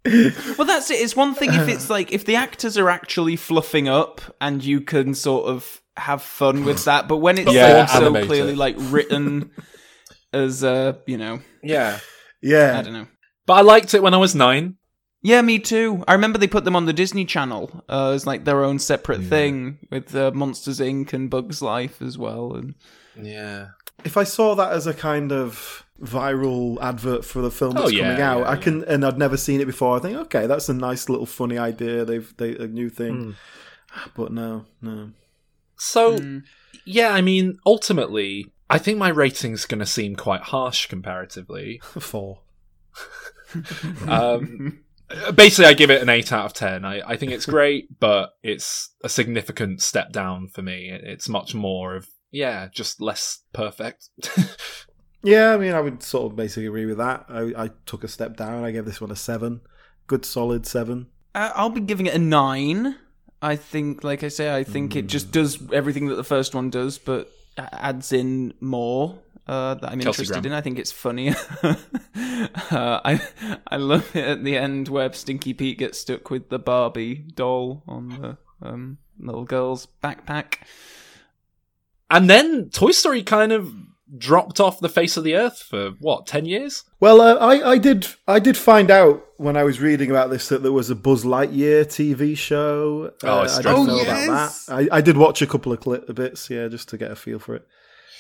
Well, that's it. It's one thing if it's like if the actors are actually fluffing up and you can sort of have fun with that, but when it's Yeah, like so clearly like written as uh, you know, Yeah. yeah, I don't know. But I liked it when I was nine. Yeah, me too. I remember they put them on the Disney Channel uh, as like their own separate thing with uh, Monsters Inc. and Bugs Life as well. And Yeah. if I saw that as a kind of viral advert for the film Oh, that's yeah, coming out, yeah, I can, and I'd never seen it before. I think, okay, that's a nice little funny idea. They've they a new thing, but no, no. So, Hmm. yeah, I mean, ultimately, I think my rating's going to seem quite harsh comparatively. Four. Um, basically, I give it an 8 out of 10. I, I think it's great, but it's a significant step down for me. It's much more of, yeah, just less perfect. Yeah, I mean, I would sort of basically agree with that. I, I took a step down. I gave this one a seven, good solid seven. uh, I'll be giving it a nine. I think, like I say, I think it just does everything that the first one does, but adds in more uh, that I'm Kelsey interested Grammer. in. I think it's funny. uh, I I love it at the end where Stinky Pete gets stuck with the Barbie doll on the um, little girl's backpack. and then Toy Story kind of dropped off the face of the earth for, what, 10 years? Well, uh, I, I did I did find out when I was reading about this that there was a Buzz Lightyear TV show. Oh, Uh, I didn't know Oh, about yes. that. I, I did watch a couple of clip bits, yeah, just to get a feel for it.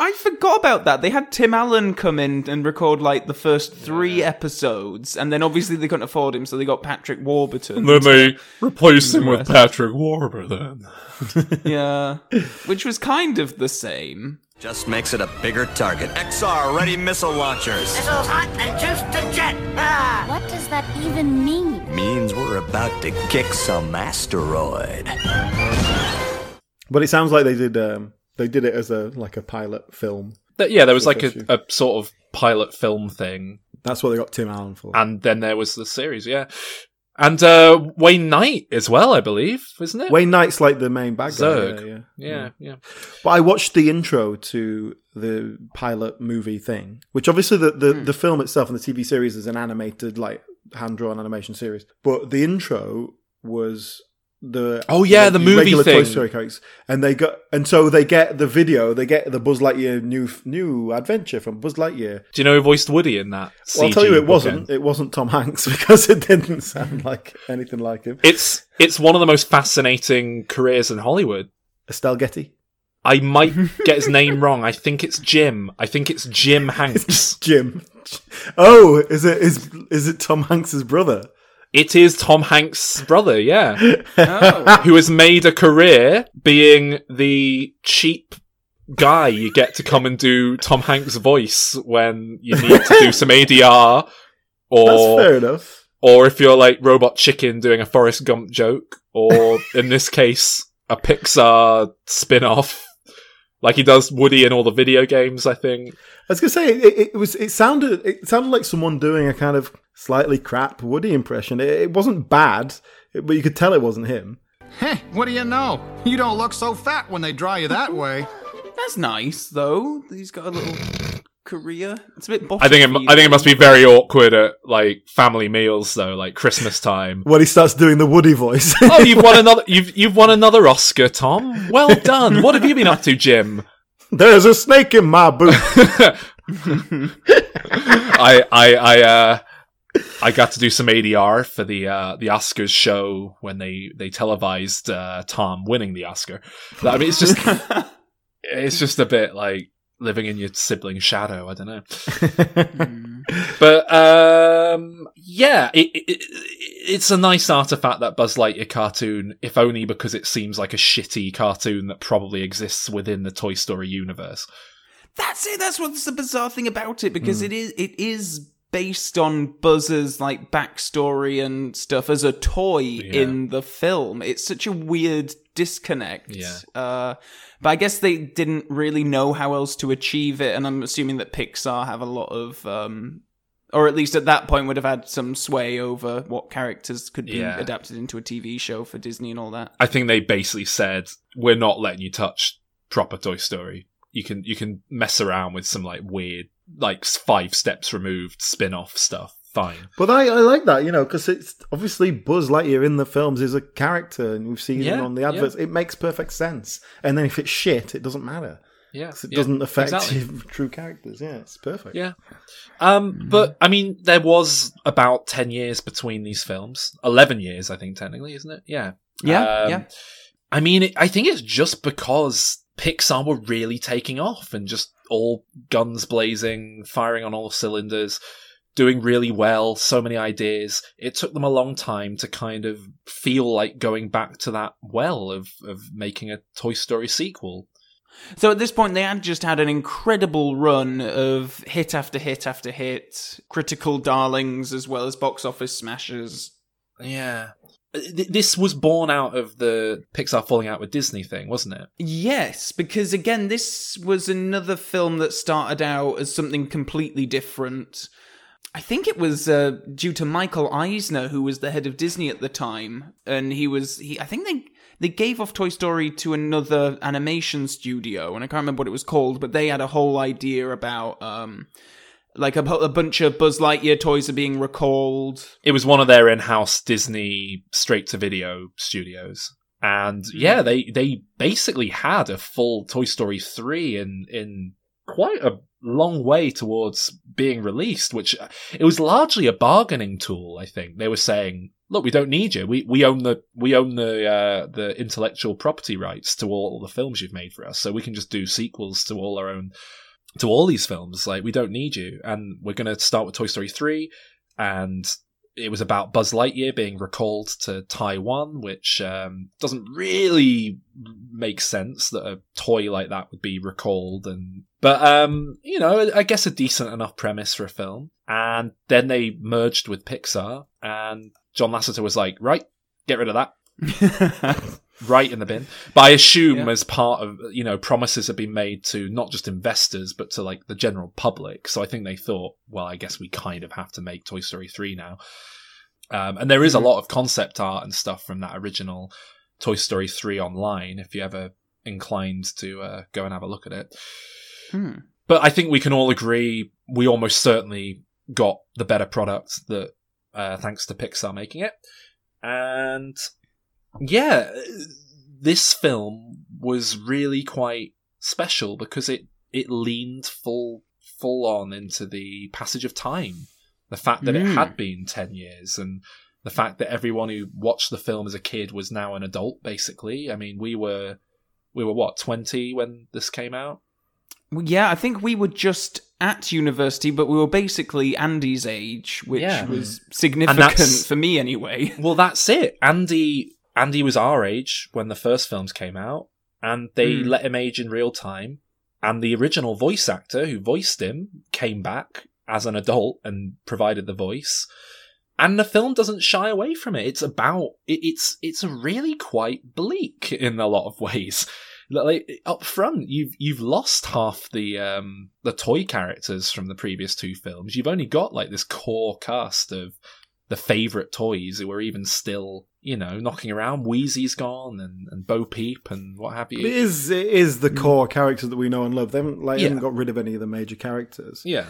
I forgot about that. They had Tim Allen come in and record like the first three episodes, and then obviously they couldn't afford him, so they got Patrick Warburton. then they replaced him with Patrick Warburton. yeah, which was kind of the same. Just makes it a bigger target. XR ready missile launchers. Missiles hot and juice to jet. Ah! What does that even mean? Means we're about to kick some asteroid. But it sounds like they did. Um, they did it as a like a pilot film. But yeah, there was like a, a sort of pilot film thing, That's what they got Tim Allen for. and then there was the series, yeah. And uh, Wayne Knight as well, I believe, isn't it? Wayne Knight's like the main bad guy. Zurg. Yeah, yeah. Yeah, yeah. But I watched the intro to the pilot movie thing, which obviously the, the, Hmm. the film itself and the TV series is an animated, like hand drawn animation series. But the intro was the Oh, yeah, the movie regular Toy thing. Story characters, and they got and so they get the video, they get the Buzz Lightyear new new adventure from Buzz Lightyear. Do you know who voiced Woody in that? Well, I'll tell you, it bookend? wasn't. It wasn't Tom Hanks because it didn't sound like anything like him. It's it's one of the most fascinating careers in Hollywood. Estelle Getty, I might get his name wrong. I think it's Jim. I think it's Jim Hanks. Jim. Oh, is it is is it Tom Hanks's brother? It is Tom Hanks' brother, yeah. Oh. Who has made a career being the cheap guy you get to come and do Tom Hanks' voice when you need to do some ADR That's or fair enough. or if you're like Robot Chicken doing a Forrest Gump joke or in this case a Pixar spin-off like he does Woody in all the video games, I think. I was gonna say it, it was. It sounded. It sounded like someone doing a kind of slightly crap Woody impression. It, it wasn't bad, but you could tell it wasn't him. Hey, what do you know? You don't look so fat when they dry you that way. That's nice though. He's got a little career. It's a bit. I think it, I think it must be very awkward at like family meals though, like Christmas time. When he starts doing the Woody voice. oh, you've won another. You've you've won another Oscar, Tom. Well done. What have you been up to, Jim? There's a snake in my boot. I I I uh I got to do some ADR for the uh the Oscars show when they they televised uh Tom winning the Oscar. I mean, it's just it's just a bit like living in your sibling's shadow. I don't know. but um, yeah, it, it, it, it's a nice artifact that Buzz Lightyear cartoon, if only because it seems like a shitty cartoon that probably exists within the Toy Story universe. That's it. That's what's the bizarre thing about it because it is it is based on Buzz's like backstory and stuff as a toy in the film. It's such a weird disconnect. Yeah. Uh, but I guess they didn't really know how else to achieve it, and I'm assuming that Pixar have a lot of. Um, or at least at that point would have had some sway over what characters could be Yeah. adapted into a TV show for Disney and all that. I think they basically said we're not letting you touch proper Toy Story. You can you can mess around with some like weird, like five steps removed spin-off stuff. Fine. But I, I like that, you know, because it's obviously Buzz Lightyear in the films is a character, and we've seen him on the adverts. It makes perfect sense. And then if it's shit, it doesn't matter. Yeah, 'Cause it yeah, doesn't affect exactly. true characters. Yeah, it's perfect. Yeah. Um, but I mean, there was about ten years between these films. Eleven years, I think, technically, isn't it? Yeah. Yeah, Um, yeah. I mean, it, I think it's just because Pixar were really taking off and just all guns blazing, firing on all cylinders, doing really well, so many ideas. It took them a long time to kind of feel like going back to that well of, of making a Toy Story sequel. So at this point, they had just had an incredible run of hit after hit after hit, critical darlings as well as box office smashes. Yeah. Th- This was born out of the Pixar falling out with Disney thing, wasn't it? Yes, because again, this was another film that started out as something completely different. I think it was uh, due to Michael Eisner, who was the head of Disney at the time, and he was he. I think they they gave off Toy Story to another animation studio, and I can't remember what it was called, but they had a whole idea about um like a, a bunch of Buzz Lightyear toys are being recalled. It was one of their in-house Disney straight-to-video studios. And yeah, they they basically had a full Toy Story 3 in in quite a long way towards being released, which uh, it was largely a bargaining tool, I think. They were saying, look, we don't need you. We we own the we own the uh, the intellectual property rights to all the films you've made for us, so we can just do sequels to all our own to all these films. Like we don't need you, and we're going to start with Toy Story three, and it was about Buzz Lightyear being recalled to Taiwan, which um, doesn't really make sense that a toy like that would be recalled. And but um, you know, I guess a decent enough premise for a film. And then they merged with Pixar, and John Lasseter was like, "Right, get rid of that." right in the bin. But I assume Yeah. as part of you know promises have been made to not just investors but to like the general public. So I think they thought, well, I guess we kind of have to make Toy Story three now. Um, and there is a lot of concept art and stuff from that original Toy Story three online. If you're ever inclined to uh, go and have a look at it. Hmm. But I think we can all agree we almost certainly got the better product that uh, thanks to Pixar making it. And yeah, this film was really quite special because it it leaned full full on into the passage of time. The fact that it Mm. had been 10 years and the fact that everyone who watched the film as a kid was now an adult basically. I mean, we were we were what, 20 when this came out? Well, yeah, I think we were just at university, but we were basically Andy's age, which Yeah. was significant for me anyway. Well, that's it. Andy Andy was our age when the first films came out, and they Mm. let him age in real time. And the original voice actor who voiced him came back as an adult and provided the voice. And the film doesn't shy away from it. It's about it, it's it's really quite bleak in a lot of ways. Like up front, you've you've lost half the um the toy characters from the previous two films. You've only got like this core cast of the favorite toys who are even still, you know, knocking around. Wheezy's gone and, and Bo Peep and what have you. It is it is the core characters that we know and love. They haven't like Yeah. haven't got rid of any of the major characters. Yeah.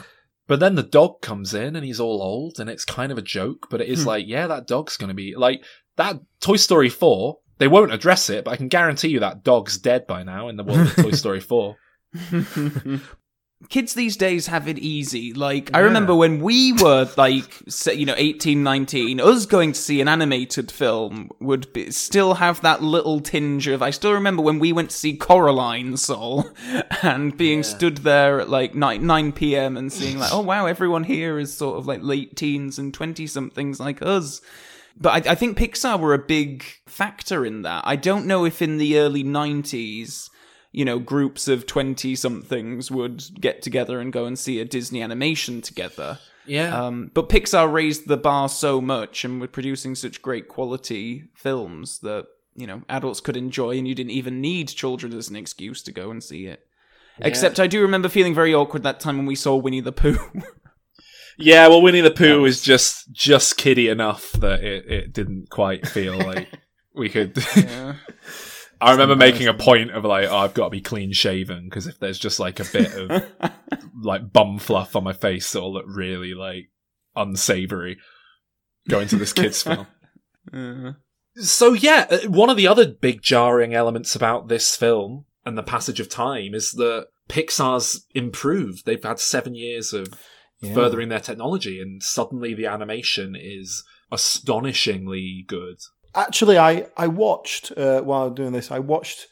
But then the dog comes in and he's all old and it's kind of a joke, but it is Hmm. like, yeah, that dog's going to be like that Toy Story 4. They won't address it, but I can guarantee you that dog's dead by now in the world of Toy Story 4. Kids these days have it easy. Like, I Yeah. remember when we were, like, you know, 18, 19, us going to see an animated film would be, still have that little tinge of. I still remember when we went to see Coraline Soul and being stood there at like 9, 9 p.m. and seeing, like, oh wow, everyone here is sort of like late teens and 20 somethings like us. But I, I think Pixar were a big factor in that. I don't know if in the early 90s, you know, groups of 20 somethings would get together and go and see a Disney animation together. Yeah. Um, but Pixar raised the bar so much and were producing such great quality films that, you know, adults could enjoy and you didn't even need children as an excuse to go and see it. Except I do remember feeling very awkward that time when we saw Winnie the Pooh. Yeah, well, Winnie the Pooh was just just kiddie enough that it, it didn't quite feel like we could. Yeah. I remember making a point of like, oh, I've got to be clean shaven because if there's just like a bit of like bum fluff on my face, it'll look really like unsavory going to this kids film. Uh, So yeah, uh, one of the other big jarring elements about this film and the passage of time is that Pixar's improved. They've had seven years of Yeah. furthering their technology, and suddenly the animation is astonishingly good. Actually, I I watched uh, while doing this. I watched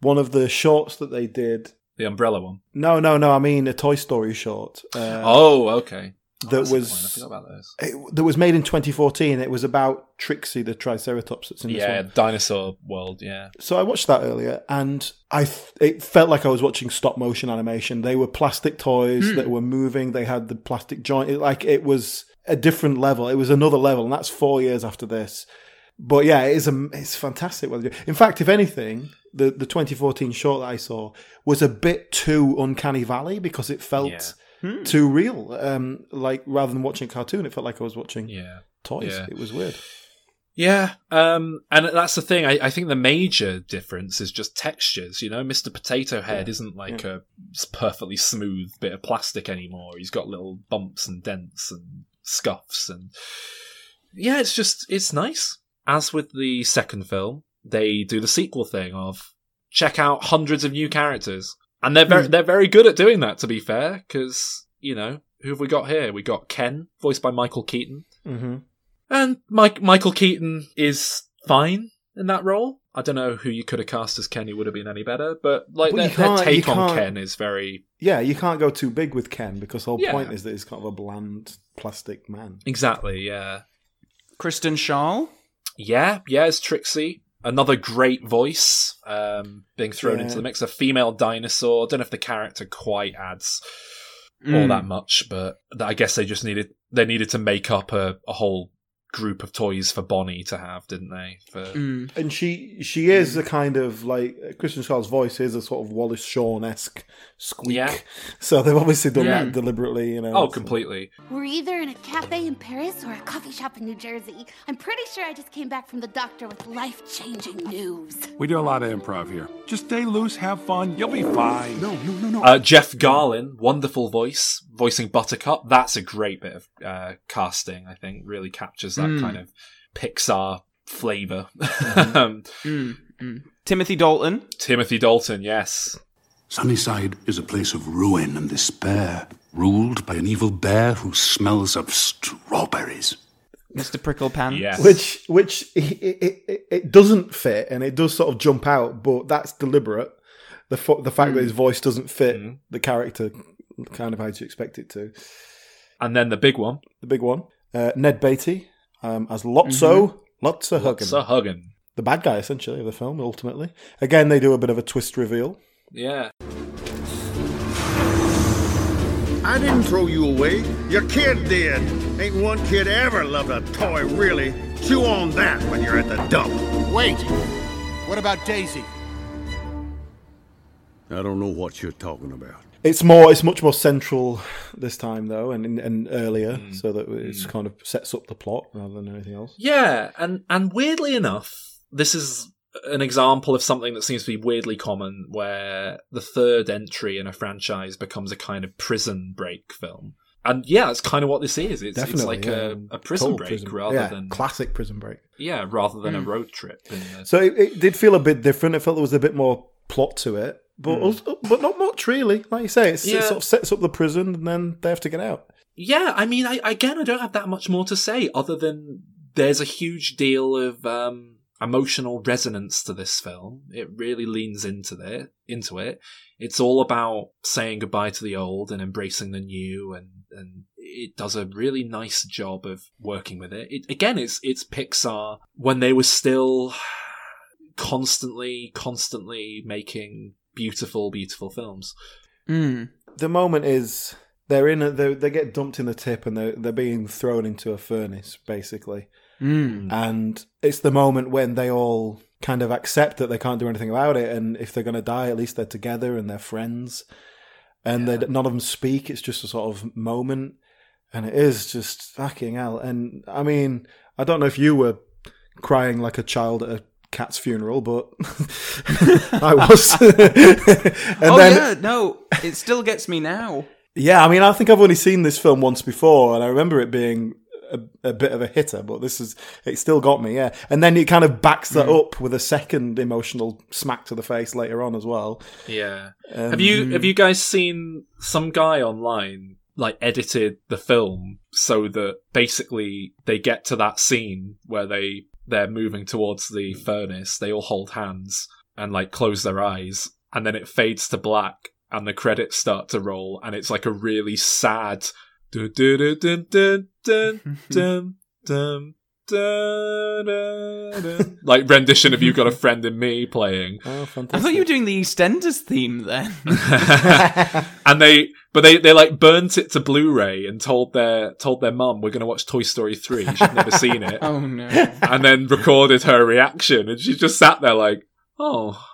one of the shorts that they did. The umbrella one. No, no, no. I mean a Toy Story short. Uh, oh, okay. Oh, that was point. I forgot about those. it- that was made in 2014. It was about Trixie the Triceratops that's in Yeah, dinosaur world. Yeah, So I watched that earlier, and I th- it felt like I was watching stop motion animation. They were plastic toys Hmm. that were moving. They had the plastic joint. It, like it was a different level. It was another level, and that's four years after this. But yeah, it is a, it's fantastic what they do. In fact, if anything, the the 2014 short that I saw was a bit too uncanny valley because it felt Hmm. too real. Um, like rather than watching a cartoon, it felt like I was watching yeah. toys. Yeah. It was weird. Yeah, um, and that's the thing. I, I think the major difference is just textures. You know, Mr. Potato Head Yeah, isn't like yeah. a s- perfectly smooth bit of plastic anymore. He's got little bumps and dents and scuffs, and yeah, it's just it's nice. As with the second film, they do the sequel thing of check out hundreds of new characters, and they're very they're very good at doing that. To be fair, because you know who have we got here? We got Ken, voiced by Michael Keaton. Mm-hmm. And Mike Michael Keaton is fine in that role. I don't know who you could have cast as Kenny would have been any better, but like But their, their take on Ken is very Yeah, you can't go too big with Ken because the whole Yeah. point is that he's kind of a bland plastic man. exactly yeah. Kristen Schaal. Yeah, yeah, it's Trixie. Another great voice um, being thrown Yeah. into the mix. A female dinosaur. I don't know if the character quite adds all Mm. that much, but I guess they just needed they needed to make up a, a whole group of toys for Bonnie to have, didn't they? For Mm. And she she is a kind of like Kristen Schaal's voice is a sort of Wallace Shawn esque squeak. Yeah. So they've obviously done Yeah. that deliberately, you know. oh, completely. We're either in a cafe in Paris or a coffee shop in New Jersey. I'm pretty sure I just came back from the doctor with life changing news. We do a lot of improv here. Just stay loose, have fun, you'll be fine. No, no, no, no. Uh, Jeff Garlin, wonderful voice, voicing Buttercup. That's a great bit of uh, casting. I think really captures that Mm. kind of Pixar flavor. Mm-hmm. um, Mm, mm. Timothy Dalton. Timothy Dalton, yes. Sunnyside is a place of ruin and despair, ruled by an evil bear who smells of strawberries. Mr. Pricklepants. Yes. which which it, it, it, it doesn't fit and it does sort of jump out, but that's deliberate. The fo- the fact that his voice doesn't fit Mm. the character kind of how you expect it to. And then the big one, The big one, uh, Ned Beatty um, as Lotso Lotso Huggin, Lotso Huggin. the bad guy essentially of the film. Ultimately, again they do a bit of a twist reveal. Yeah. I didn't throw you away. Your kid did. Ain't one kid ever loved a toy, really. Chew on that when you're at the dump. Wait. What about Daisy? I don't know what you're talking about. It's more. It's much more central this time, though, and and earlier, Mm. so that it kind of sets up the plot rather than anything else. Yeah, and and weirdly enough, this is an example of something that seems to be weirdly common, where the third entry in a franchise becomes a kind of prison break film. And yeah, it's kind of what this is. It's, it's like yeah. a, a prison Total break prison- rather yeah, than classic prison break. yeah, rather than a Mm. road trip. in the- So it, it did feel a bit different. It felt there was a bit more plot to it, but Mm. also, but not much really. Like you say, it's, Yeah. it sort of sets up the prison, and then they have to get out. Yeah, I mean, I, again, I don't have that much more to say other than there's a huge deal of um, emotional resonance to this film. It really leans into it. Into it. It's all about saying goodbye to the old and embracing the new, and and it does a really nice job of working with it. it again, it's it's Pixar when they were still constantly, constantly making beautiful, beautiful films. Mm. The moment is they're in. A, they they get dumped in the tip, and they're they're being thrown into a furnace, basically. Mm. And it's the moment when they all kind of accept that they can't do anything about it, and if they're going to die, at least they're together and they're friends, and they none of them speak. It's just a sort of moment, and it is just fucking hell. And I mean, I don't know if you were crying like a child at a cat's funeral, but I was. and oh then, yeah, no, it still gets me now. yeah, I mean, I think I've only seen this film once before, and I remember it being a, a bit of a hitter. But this is it still got me, yeah. And then it kind of backs that Mm. up with a second emotional smack to the face later on as well. Yeah. Um, have you have you guys seen some guy online like edited the film so that basically they get to that scene where they they're moving towards the furnace, they all hold hands and like close their eyes, and then it fades to black and the credits start to roll and it's like a really sad dun, dun, dun, dun, dun, dun, dun, dun, dun, dun, dun, like rendition of "You Got a Friend in Me" playing. Oh, I thought you were doing the EastEnders theme then. and they but they they like burnt it to Blu-ray and told their told their mum we're going to watch Toy Story 3 she'd never seen it. Oh no. and then recorded her reaction and she just sat there like oh.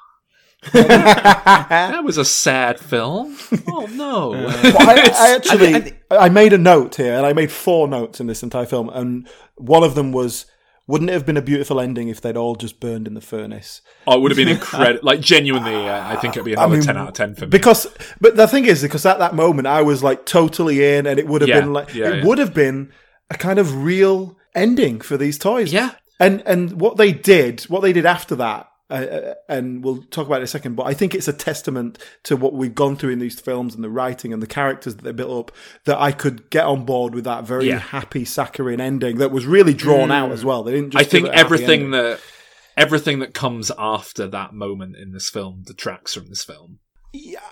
That was a sad film. Oh no. Well, I, I actually, I thi- I made a note here, and I made four notes in this entire film, and one of them was, "Wouldn't it have been a beautiful ending if they'd all just burned in the furnace?" oh it would have been incredible like genuinely uh, I think it'd be another I mean, 10 out of 10 for me Because, but the thing is, because at that moment I was like totally in, and it would have Yeah, been like yeah, it yeah. would have been a kind of real ending for these toys. yeah and and what they did, what they did after that, uh, and we'll talk about it in a second. But I think it's a testament to what we've gone through in these films and the writing and the characters that they built up that I could get on board with that very Yeah. happy saccharine ending that was really drawn out as well. They didn't. just I think give it a happy everything that everything that comes after that moment in this film detracts from this film.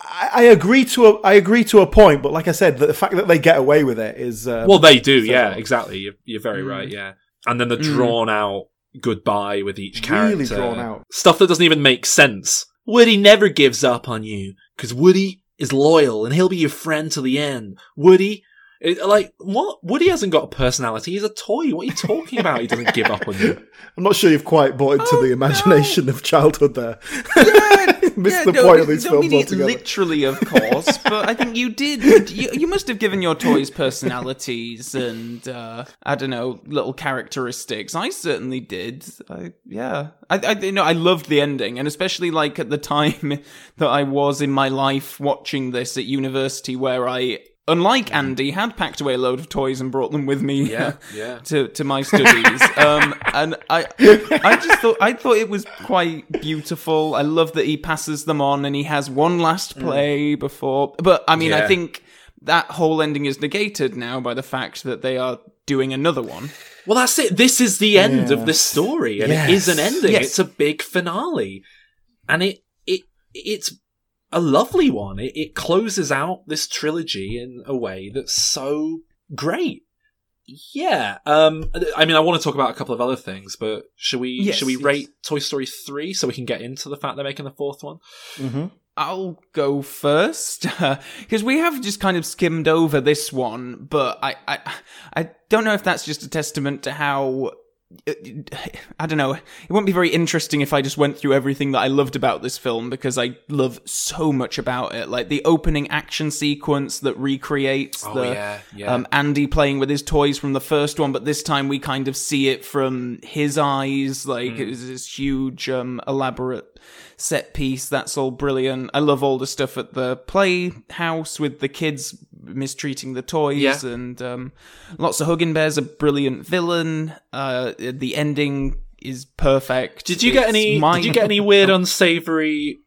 I, I agree to a I agree to a point, but like I said, the, the fact that they get away with it is um, well, they do, yeah, exactly. You're, you're very Mm. right, yeah. And then the Mm. drawn out goodbye with each character, Really drawn out. stuff that doesn't even make sense. Woody never gives up on you because Woody is loyal and he'll be your friend to the end. Woody. It, like what? Woody hasn't got a personality. He's a toy. What are you talking about? He doesn't give up on you. I'm not sure you've quite bought into Oh, the imagination of childhood there. Yeah, Missed Yeah, the no, point of these films altogether. literally, of course, but I think you did. You, you must have given your toys personalities and uh, I don't know little characteristics. I certainly did. I, yeah, I, I you know I loved the ending, and especially like at the time that I was in my life watching this at university, where I. Unlike Andy, had packed away a load of toys and brought them with me Yeah, yeah. to, to my studies. um, and I I just thought I thought it was quite beautiful. I love that he passes them on and he has one last play before. But I mean, I think that whole ending is negated now by the fact that they are doing another one. Well, that's it. This is the end of the story, and it is an ending. Yes. It's a big finale, and it it it's a lovely one. It, it closes out this trilogy in a way that's so great. Yeah. Um. I mean, I want to talk about a couple of other things, but should we Yes, should we yes. rate Toy Story three so we can get into the fact they're making the fourth one? Mm-hmm. I'll go first because we have just kind of skimmed over this one, but I, I I don't know if that's just a testament to how I don't know. It wouldn't be very interesting if I just went through everything that I loved about this film because I love so much about it. Like the opening action sequence that recreates Oh, the yeah, yeah. Um, Andy playing with his toys from the first one, but this time we kind of see it from his eyes. Like Mm. it was this huge, um, elaborate set piece. That's all brilliant. I love all the stuff at the playhouse with the kids mistreating the toys Yeah. and um, Lotso Huggin' Bear's a brilliant villain. Uh, the ending is perfect. Did you get any? mine- Did you get any weird, unsavory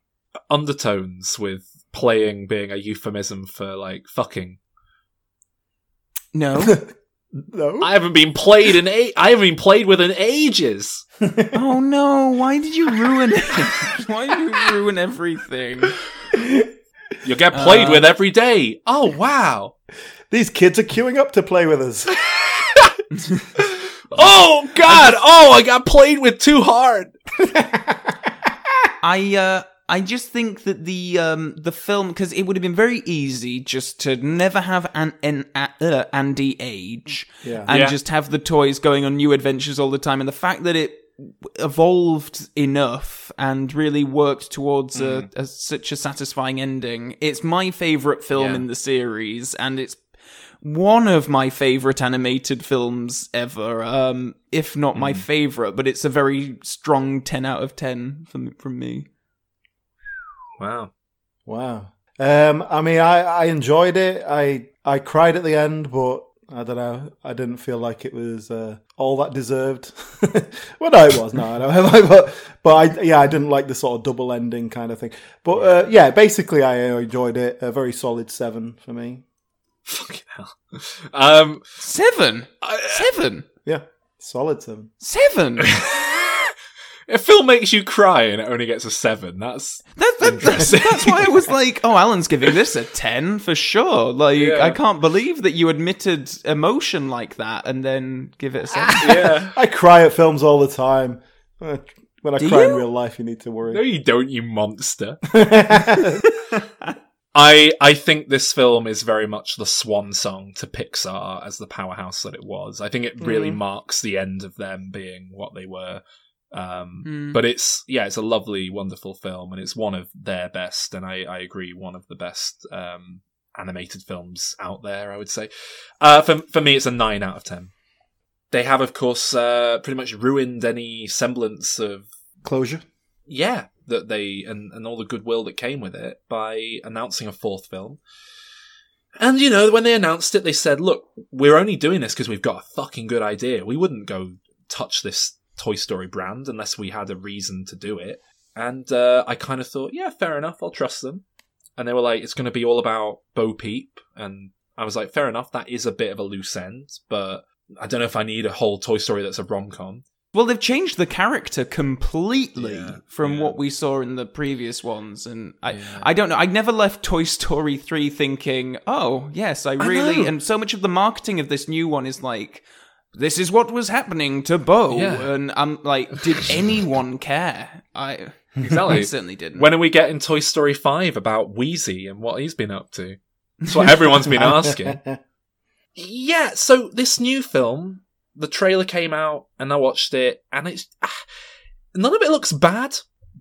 undertones with playing being a euphemism for like fucking? No. No. I haven't been played in a- I haven't been played with in ages. oh no! Why did you ruin it? Why did you ruin everything? You get played Uh, with every day. Oh wow! These kids are queuing up to play with us. Oh god! Oh, I got played with too hard. I uh I just think that the um the film because it would have been very easy just to never have an, an uh, Andy age Yeah. and Yeah. just have the toys going on new adventures all the time and the fact that it evolved enough and really worked towards a, a such a satisfying ending. It's my favorite film Yeah. in the series and it's one of my favorite animated films ever um if not my favorite but it's a very strong 10 out of 10 from from me Wow. Wow. Um, I mean, I, I enjoyed it. I I cried at the end, but I don't know. I didn't feel like it was uh, all that deserved. well, no, it was. No, I know. but but I yeah, I didn't like the sort of double ending kind of thing. But uh, yeah, basically, I enjoyed it. A very solid seven for me. Fucking hell. Um, Seven? Seven? Yeah, solid seven. Seven? if film makes you cry and it only gets a seven, that's That's, that, that's, that's why I was like, oh, Alan's giving this a 10 for sure. Like, Yeah. I can't believe that you admitted emotion like that and then give it a 7. yeah. I cry at films all the time. Uh, When I Do cry in real life, you need to worry. No, you don't, you monster. I I think this film is very much the swan song to Pixar as the powerhouse that it was. I think it really Mm. marks the end of them being what they were. Um, Mm. But it's yeah, it's a lovely, wonderful film, and it's one of their best. And I, I agree, one of the best um, animated films out there. I would say. Uh, for for me, it's a nine out of ten. They have, of course, uh, pretty much ruined any semblance of Closure. yeah, that they and, and all the goodwill that came with it by announcing a fourth film. And you know, when they announced it, they said, "Look, we're only doing this because we've got a fucking good idea. We wouldn't go touch this Toy Story brand unless we had a reason to do it." And uh, I kind of thought, yeah, fair enough, I'll trust them. And they were like, it's going to be all about Bo Peep. And I was like, fair enough, that is a bit of a loose end, but I don't know if I need a whole Toy Story that's a rom com. Well, they've changed the character completely from what we saw in the previous ones, and I, I don't know. I never left Toy Story three thinking, "Oh, yes, I really." know. and so much of the marketing of this new one is like, "This is what was happening to Bo," Yeah. and I'm like, "Did anyone care?" I Exactly. I certainly didn't. When are we getting Toy Story 5 about Wheezy and what he's been up to? That's what everyone's been asking. Yeah, so this new film, the trailer came out and I watched it, and it's. ah, None of it looks bad,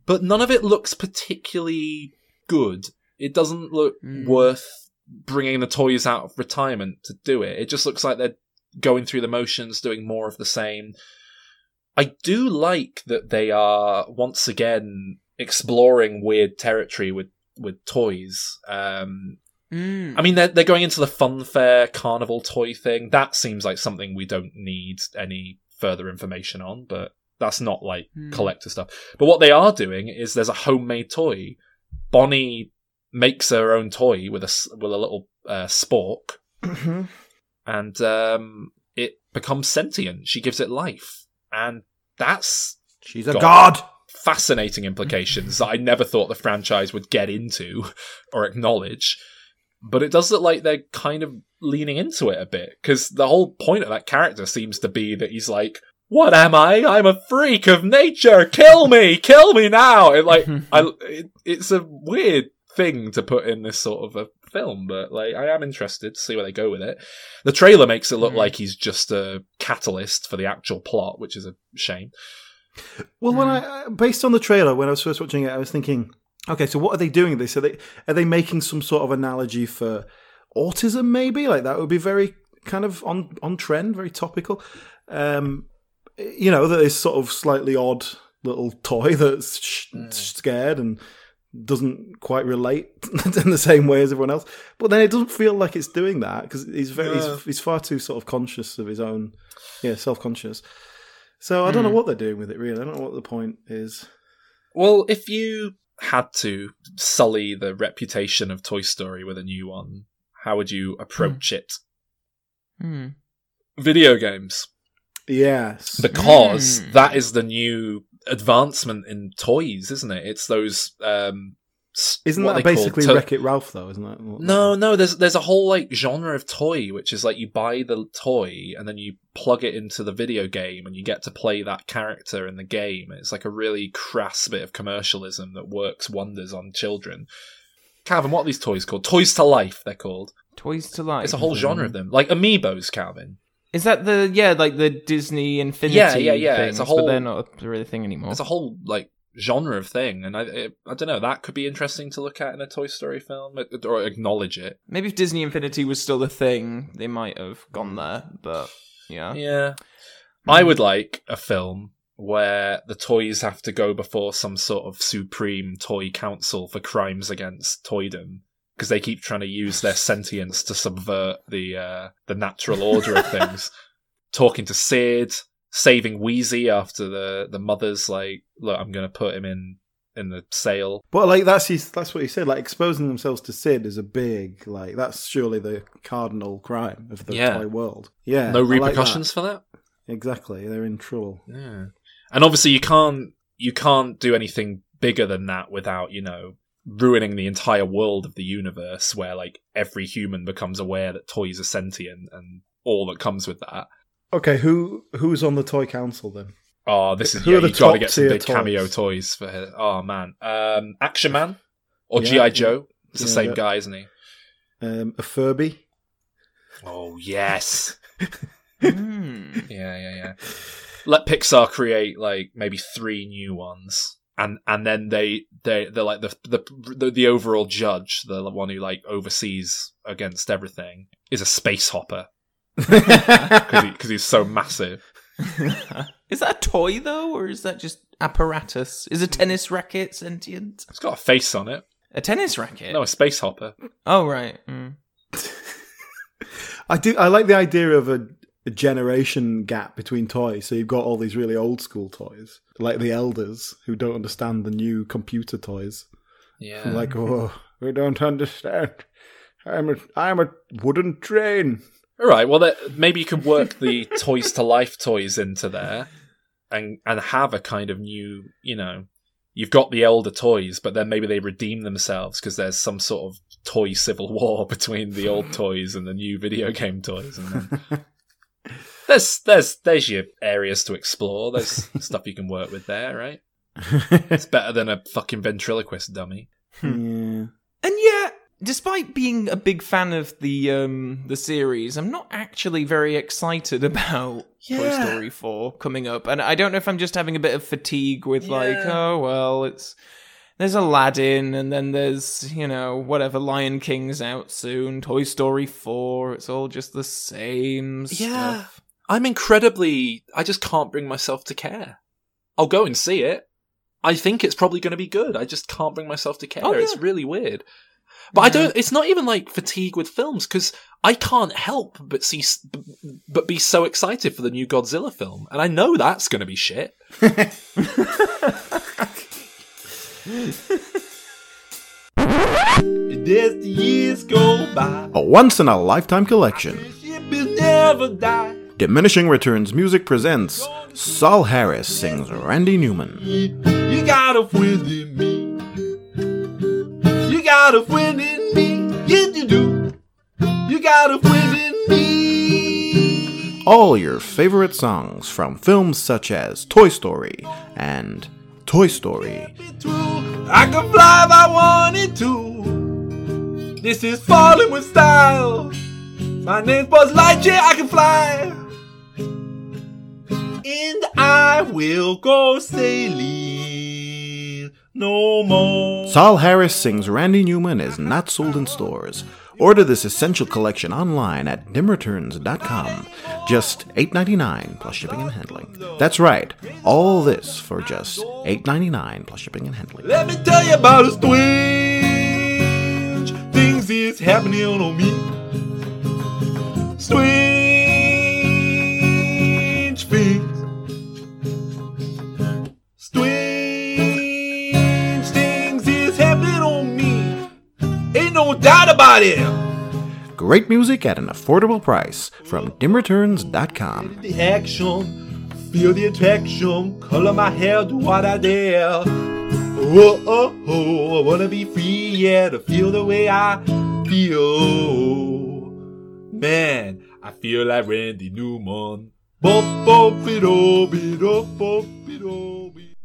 but none of it looks particularly good. It doesn't look worth bringing the toys out of retirement to do it. It just looks like they're going through the motions, doing more of the same. I do like that they are once again exploring weird territory with with toys. Um, Mm. I mean, they're they're going into the fun fair carnival toy thing. That seems like something we don't need any further information on, but that's not like Hmm. collector stuff. But what they are doing is there's a homemade toy. Bonnie makes her own toy with a s- with a little uh, spork, and um, it becomes sentient. She gives it life, and that's She's a god. Fascinating implications that I never thought the franchise would get into or acknowledge. But it does look like they're kind of leaning into it a bit because the whole point of that character seems to be that he's like, "What am I? I'm a freak of nature. Kill me, kill me now!" And like, I, it, it's a weird thing to put in this sort of a film, but like, I am interested to see where they go with it. The trailer makes it look like he's just a catalyst for the actual plot, which is a shame. Well, when I uh, based on the trailer, when I was first watching it, I was thinking, okay, so what are they doing? This are they are they making some sort of analogy for autism? Maybe like that would be very kind of on on trend, very topical. Um, you know, that is sort of slightly odd little toy that's sh- scared and doesn't quite relate in the same way as everyone else. But then it doesn't feel like it's doing that because he's very No. he's, he's far too sort of conscious of his own, yeah, self conscious. So I don't know Hmm. what they're doing with it. Really, I don't know what the point is. Well, if you had to sully the reputation of Toy Story with a new one, how would you approach it? Hmm. Video games. Yes. Because Mm. that is the new advancement in toys, isn't it? It's those um Isn't that basically called? To- Wreck It Ralph though? Isn't that? what- No, no, there's there's a whole like genre of toy which is like you buy the toy and then you plug it into the video game and you get to play that character in the game. It's like a really crass bit of commercialism that works wonders on children. Calvin, what are these toys called? Toys to Life, they're called. Toys to Life. It's a whole genre of them. Like amiibos, Calvin. Is that the yeah, like the Disney Infinity? Yeah, yeah, yeah, it's Things, a whole- but they're not a really thing anymore. It's a whole like genre of thing, and I it, I don't know that could be interesting to look at in a Toy Story film or acknowledge it. Maybe if Disney Infinity was still a thing, they might have gone there. But yeah, Yeah. I would like a film where the toys have to go before some sort of supreme toy council for crimes against toydom because they keep trying to use their sentience to subvert the uh, the natural order of things. Talking to Sid, saving Wheezy after the the mother's like, look, I'm going to put him in in the sale. But like that's his, that's what he said. Like exposing themselves to Sid is a big like that's surely the cardinal crime of the Yeah. toy world. Yeah, no I like repercussions that. for that. Exactly, they're in trouble. Yeah. And obviously you can't you can't do anything bigger than that without, you know, ruining the entire world of the universe where like every human becomes aware that toys are sentient and all that comes with that. Okay, who who's on the toy council then? Oh, this is Who yeah, are the you've got to get some big cameo toys? toys for her. Oh man. Um Action Man or Yeah, G.I. Joe. It's the same yeah. guy, isn't he? Um, a Furby. Oh yes. Hmm. Yeah, yeah, yeah. Let Pixar create like maybe three new ones, and and then they they they're like the the the, the overall judge, the one who like oversees against everything, is a space hopper because he, 'cause he's so massive. is that a toy though, or is that just apparatus? Is a tennis racket sentient? It's got a face on it. A tennis racket? No, a space hopper. Oh right. Mm. I do. I like the idea of a a generation gap between toys. So you've got all these really old school toys, like the elders who don't understand the new computer toys. Yeah. like, oh, we don't understand. I'm a I'm a wooden train. All right. Well, maybe you could work the Toys to Life toys into there, and and have a kind of new, you know, you've got the elder toys, but then maybe they redeem themselves because there's some sort of toy civil war between the old toys and the new video game toys, and then there's there's there's your areas to explore. There's stuff you can work with there, right? It's better than a fucking ventriloquist dummy. Yeah. And yet, despite being a big fan of the um the series, I'm not actually very excited about Toy Story 4 coming up. And I don't know if I'm just having a bit of fatigue with like, oh well, it's there's Aladdin and then there's, you know, whatever Lion King's out soon, Toy Story 4, it's all just the same Yeah. stuff. I'm incredibly. I just can't bring myself to care. I'll go and see it. I think it's probably going to be good. I just can't bring myself to care. Oh, yeah. It's really weird. But I don't. It's not even like fatigue with films because I can't help but see, but be so excited for the new Godzilla film, and I know that's going to be shit. As the years go by, A once in a lifetime collection. never die. Diminishing Returns Music presents Saul Harris sings Randy Newman. You got a friend in me. You got a friend in me. Yes, you do. You got a friend in me. All your favorite songs from films such as Toy Story and Toy Story. I can fly if I wanted to. This is falling with style. My name's Buzz Lightyear. I can fly. And I will go sailing no more. Saul Harris sings Randy Newman is not sold in stores. Order this essential collection online at dimreturns.com. Just $8.99 plus shipping and handling. That's right, all this for just $8.99 plus shipping and handling. Let me tell you about a strange things is happening on me. Strange no doubt about it. Great music at an affordable price from dimreturns.com. The action, feel the attraction, color my hair, do what I dare. Oh, oh, oh, I wanna be free, yeah, to feel the way I feel. Man, I feel like Randy Newman. Bop, bop, it, oh, it, oh, bop, it, oh, it.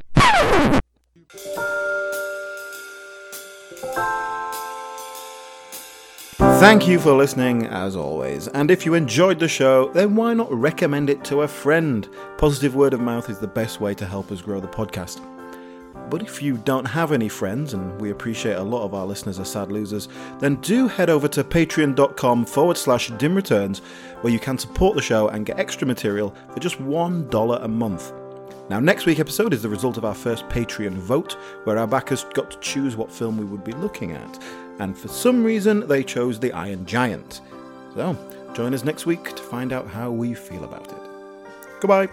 Thank you for listening, as always. And if you enjoyed the show, then why not recommend it to a friend? Positive word of mouth is the best way to help us grow the podcast. But if you don't have any friends, and we appreciate a lot of our listeners are sad losers, then do head over to patreon.com forward slash dim returns, where you can support the show and get extra material for just $1 a month. Now, next week's episode is the result of our first Patreon vote, where our backers got to choose what film we would be looking at. And for some reason, they chose The Iron Giant. So, join us next week to find out how we feel about it. Goodbye.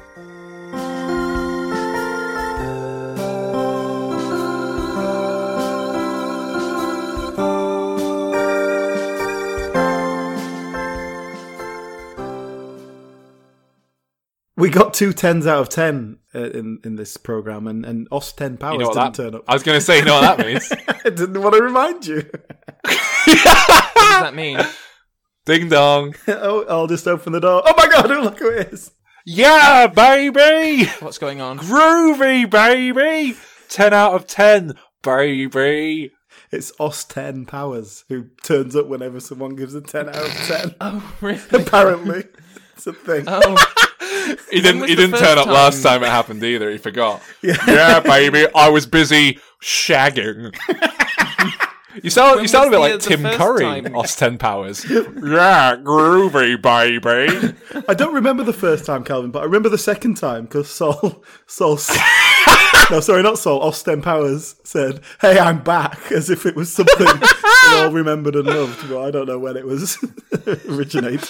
We got two tens out of ten uh, in in this program, and and Austin Powers You know didn't that- turn up. I was going to say, you know what that means? I didn't want to remind you. What does that mean? Ding dong. oh, I'll just open the door. Oh my god! Look who it is. Yeah, baby. What's going on? Groovy, baby. 10 out of 10, baby. It's Os ten powers who turns up whenever someone gives a ten out of ten. Oh, really? Apparently, it's a thing. Oh. He didn't. He didn't first turn up last time? time it happened either. He forgot. Yeah. yeah, baby. I was busy shagging. you sound. When you sound a bit the- like the Tim Curry. time? Austin Powers. yeah, groovy, baby. I don't remember the first time, Calvin, but I remember the second time because Saul, Saul, no, sorry, not Saul. Austin Powers said, "Hey, I'm back," as if it was something we all remembered and loved. But I don't know when it was originated.